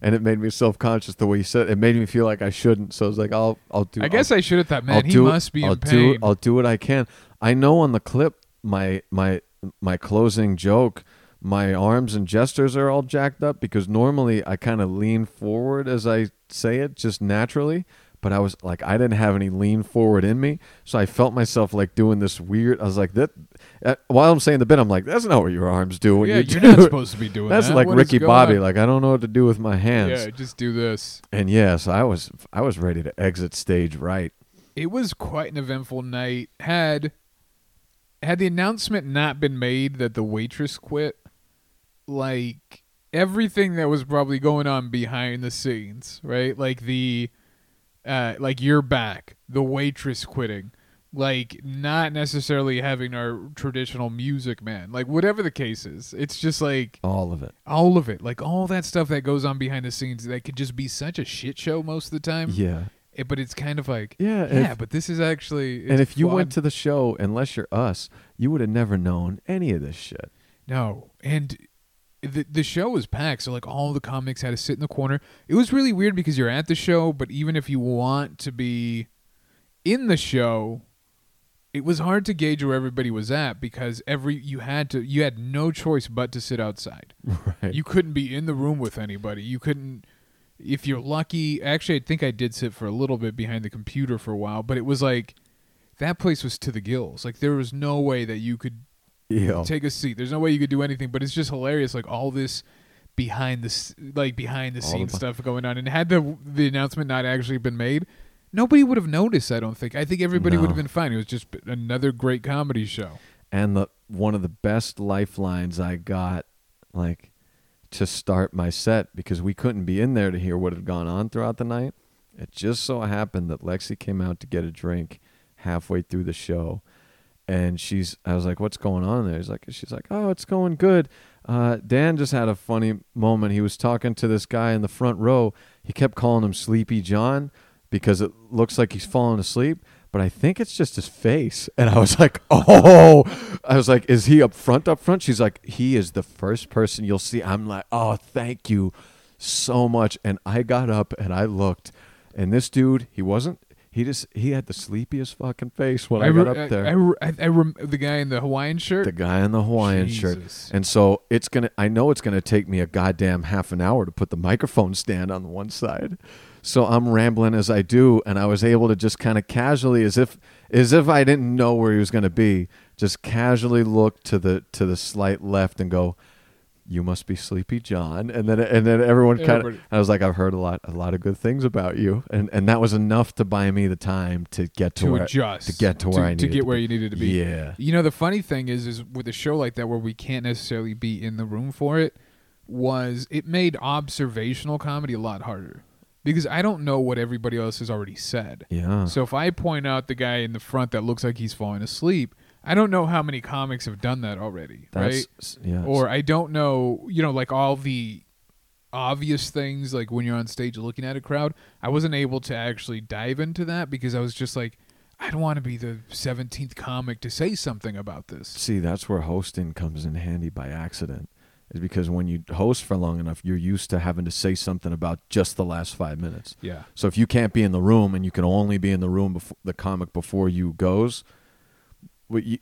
And it made me self conscious the way you said it. it. made me feel like I shouldn't. So I was like, I'll I'll do. I guess I'll, I should have thought, man, I'll he must be I'll in pain. I'll do what I can. I know on the clip my my my closing joke, my arms and gestures are all jacked up because normally I kind of lean forward as I say it just naturally. But I was like, I didn't have any lean forward in me, so I felt myself like doing this weird. I was like, that. Uh, while I'm saying the bit, I'm like, that's not what your arms do yeah, you you're do not supposed to be doing That's that. like What Ricky Bobby. on? Like I don't know what to do with my hands. yeah, just do this. And yes, I was I was ready to exit stage right. it was quite an eventful night. Had had the announcement not been made that the waitress quit, like everything that was probably going on behind the scenes, right? Like the uh like you're back, the waitress quitting, like not necessarily having our traditional music man. Like whatever the case is. It's just like All of it. all of it. Like all that stuff that goes on behind the scenes that could just be such a shit show most of the time. Yeah. It- but it's kind of like Yeah. yeah, if- but this is actually. and if you went to the show, unless you're us, you would have never known any of this shit. no, and the the show was packed, so like all the comics had to sit in the corner. It was really weird because you're at the show, but even if you want to be in the show, it was hard to gauge where everybody was at because every you had to you had no choice but to sit outside. Right. You couldn't be in the room with anybody. You couldn't. If you're lucky, actually, I think I did sit for a little bit behind the computer for a while, but it was like that place was to the gills. Like there was no way that you could yeah. take a seat. There's no way you could do anything. But it's just hilarious, like all this behind the like behind the scenes stuff going on. And had the the announcement not actually been made, nobody would have noticed. I don't think. I think everybody would have been fine. It was just another great comedy show. and the one of the best lifelines I got, like to start my set because we couldn't be in there to hear what had gone on throughout the night. It just so happened that Lexi came out to get a drink halfway through the show, and she's. I was like, "What's going on there?" He's like, "She's like, oh, it's going good." Uh, Dan just had a funny moment. He was talking to this guy in the front row. He kept calling him Sleepy John because it looks like he's falling asleep. But I think it's just his face. And I was like, oh, I was like, is he up front, up front? She's like, he is the first person you'll see. I'm like, oh, thank you so much. And I got up and I looked, and this dude, he wasn't, he just, he had the sleepiest fucking face when I, re- got up there I, I, I rem- the guy in the Hawaiian shirt. the guy in the Hawaiian shirt. And so it's gonna I know it's gonna take me a goddamn half an hour to put the microphone stand on the one side. So I'm rambling as I do, and I was able to just kind of casually, as if as if I didn't know where he was gonna be, just casually look to the to the slight left and go, You must be Sleepy John. And then and then everyone kind of I was like, I've heard a lot a lot of good things about you. And and that was enough to buy me the time to get to, to where adjust to get to where I to get to where you needed to be. Yeah. You know, the funny thing is, is with a show like that where we can't necessarily be in the room for it, was it made observational comedy a lot harder because I don't know what everybody else has already said. Yeah. So if I point out the guy in the front that looks like he's falling asleep, I don't know how many comics have done that already, right? That's yeah. Or I don't know, you know, like all the obvious things like when you're on stage looking at a crowd, I wasn't able to actually dive into that because I was just like I don't want to be the 17th comic to say something about this. See, that's where hosting comes in handy by accident. Is because when you host for long enough, you're used to having to say something about just the last five minutes. Yeah. So if you can't be in the room and you can only be in the room before the comic before you goes,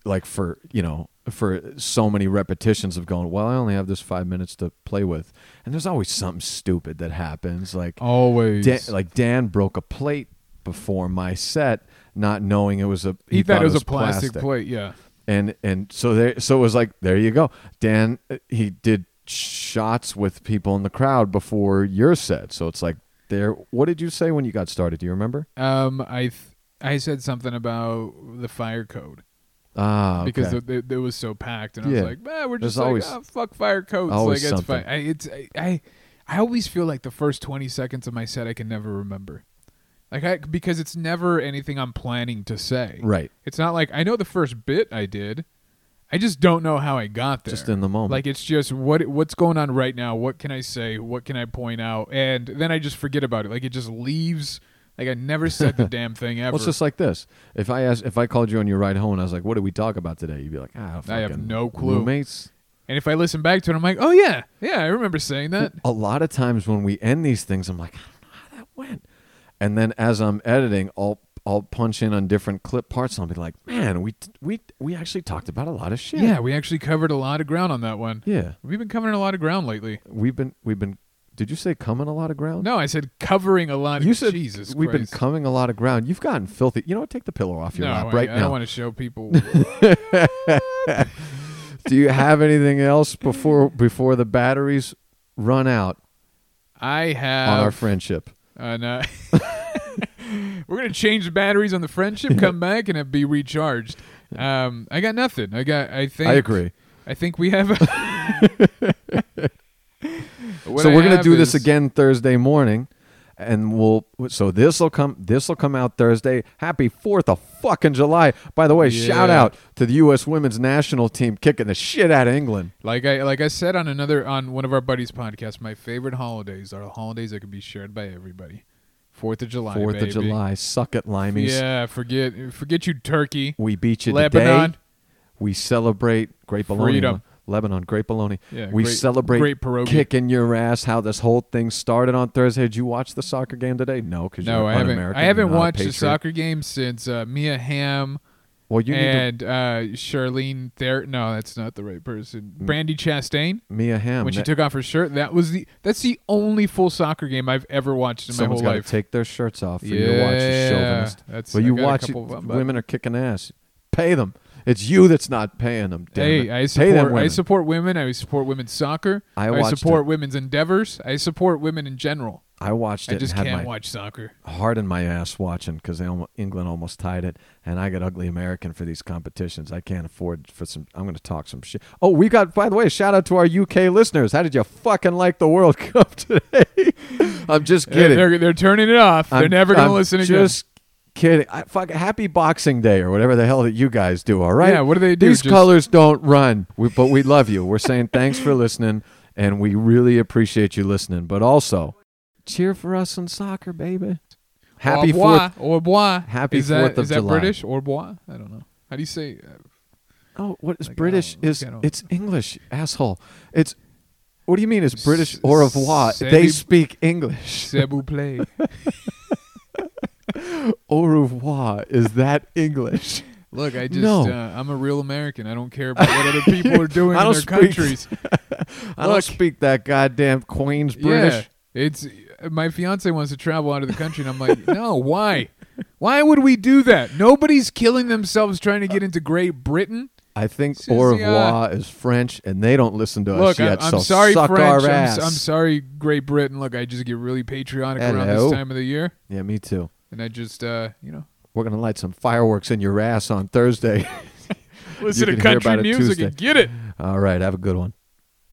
like for you know for so many repetitions of going, well, I only have this five minutes to play with, and there's always something stupid that happens. Like Always. Dan, like Dan broke a plate before my set, not knowing it was a he, thought, it was, a plastic, plate, yeah. and and so there so it was like there you go dan he did shots with people in the crowd before your set so it's like there what did you say when you got started do you remember Um I th- I said something about the fire code ah okay. because it, it, it was so packed, and I was like, "Man, we're There's just like, always- oh, fuck fire coats. always like it's something. fine. I, it's I, I I always feel like the first twenty seconds of my set I can never remember, like I because it's never anything I'm planning to say. right It's not like I know the first bit I did, I just don't know how I got there. just in the moment Like it's just what what's going on right now. What can I say? What can I point out? And then I just forget about it. Like it just leaves. Like I never said the damn thing ever. well, it's just like this if i asked if i called you on your ride home and i was like what did we talk about today you'd be like ah I have no clue. roommates and if I listen back to it, I'm like, oh yeah, yeah, I remember saying that. a lot of times when we end these things, I'm like, I don't know how that went. And then as I'm editing, I'll I'll punch in on different clip parts, and I'll be like, man, we we we actually talked about a lot of shit. Yeah, we actually covered a lot of ground on that one. yeah. We've been covering a lot of ground lately. We've been we've been. Did you say coming a lot of ground? No, I said covering a lot of you said Jesus we've Christ. been coming a lot of ground. You've gotten filthy. You know what? Take the pillow off your no, lap I, right I now. don't want to show people. Do you have anything else before before the batteries run out I have on our friendship? Uh, no. We're gonna change the batteries on the friendship, come back, and be recharged. Um, I got nothing. I got. I think. I agree. I think we have. What so we're gonna do this again Thursday morning, and we'll. So this will come. This will come out Thursday. Happy Fourth of fucking July! By the way, shout out to the U.S. Women's National Team kicking the shit out of England. Like I like I said on another on one of our buddies' podcasts, my favorite holidays are holidays that can be shared by everybody. Fourth of July. Fourth of. July, suck it, limeys. Yeah, forget forget you, Turkey. We beat you Lebanon. today. We celebrate great bologna. Freedom. Lebanon, great bologna. Yeah, we great- celebrate great pierogi. kicking your ass. How this whole thing started on Thursday. Did you watch the soccer game today? No, because No, you're I haven't. I haven't a watched a soccer game since uh, Mia Hamm Well, you need to and uh, Charlene Ther. No, that's not the right person. Brandi Chastain. Mia Hamm. when she that- took off her shirt, that was the that's the only full soccer game I've ever watched in my whole life. to take their shirts off for you to watch. Yeah, chauvinist. that's- Well, you watch it, them, women are kicking ass. Pay them. It's you that's not paying them. Hey, it. I support. I women. support women. I support women's soccer. I I support it. women's endeavors. I support women in general. I watched it I just can't watch soccer. heart in my ass watching because England almost tied it, and I got ugly American for these competitions. I can't afford for some. I'm going to talk some shit. Oh, we got. By the way, shout out to our UK listeners. How did you fucking like the World Cup today? I'm just kidding. they're, they're turning it off. They're never going to I'm listen again. Just kidding. I, fuck, happy Boxing Day or whatever the hell that you guys do. All right. Yeah, what do they do? These Just- colors don't run, we, but we love you. We're saying thanks for listening, and we really appreciate you listening. But also, cheer for us in soccer, baby. Happy au revoir, Fourth. Au revoir. Happy is that, 4th of is that July. British? Au revoir? I don't know. How do you say? Uh, Oh, what is Like, I British? don't- Is I don't- it's English, asshole? It's what do you mean? It's British au revoir? They speak English. s'il vous plaît. Au revoir is that English? Look, I just No. uh, I'm a real American. I don't care about what other people are doing in their speak- countries. I don't speak that goddamn Queen's British. Yeah, it's my fiance wants to travel out of the country, and I'm like, no, why? Why would we do that? Nobody's killing themselves trying to get into Great Britain. I think Says au the, revoir is French, and they don't listen to Look, us yet. I, am so sorry, suck French. our I'm, ass. s- I'm sorry, Great Britain. Look, I just get really patriotic around this time of the year, yeah, me too. And I just, uh, you know, We're gonna light some fireworks in your ass on Thursday. listen to country music Tuesday. and get it. All right, have a good one.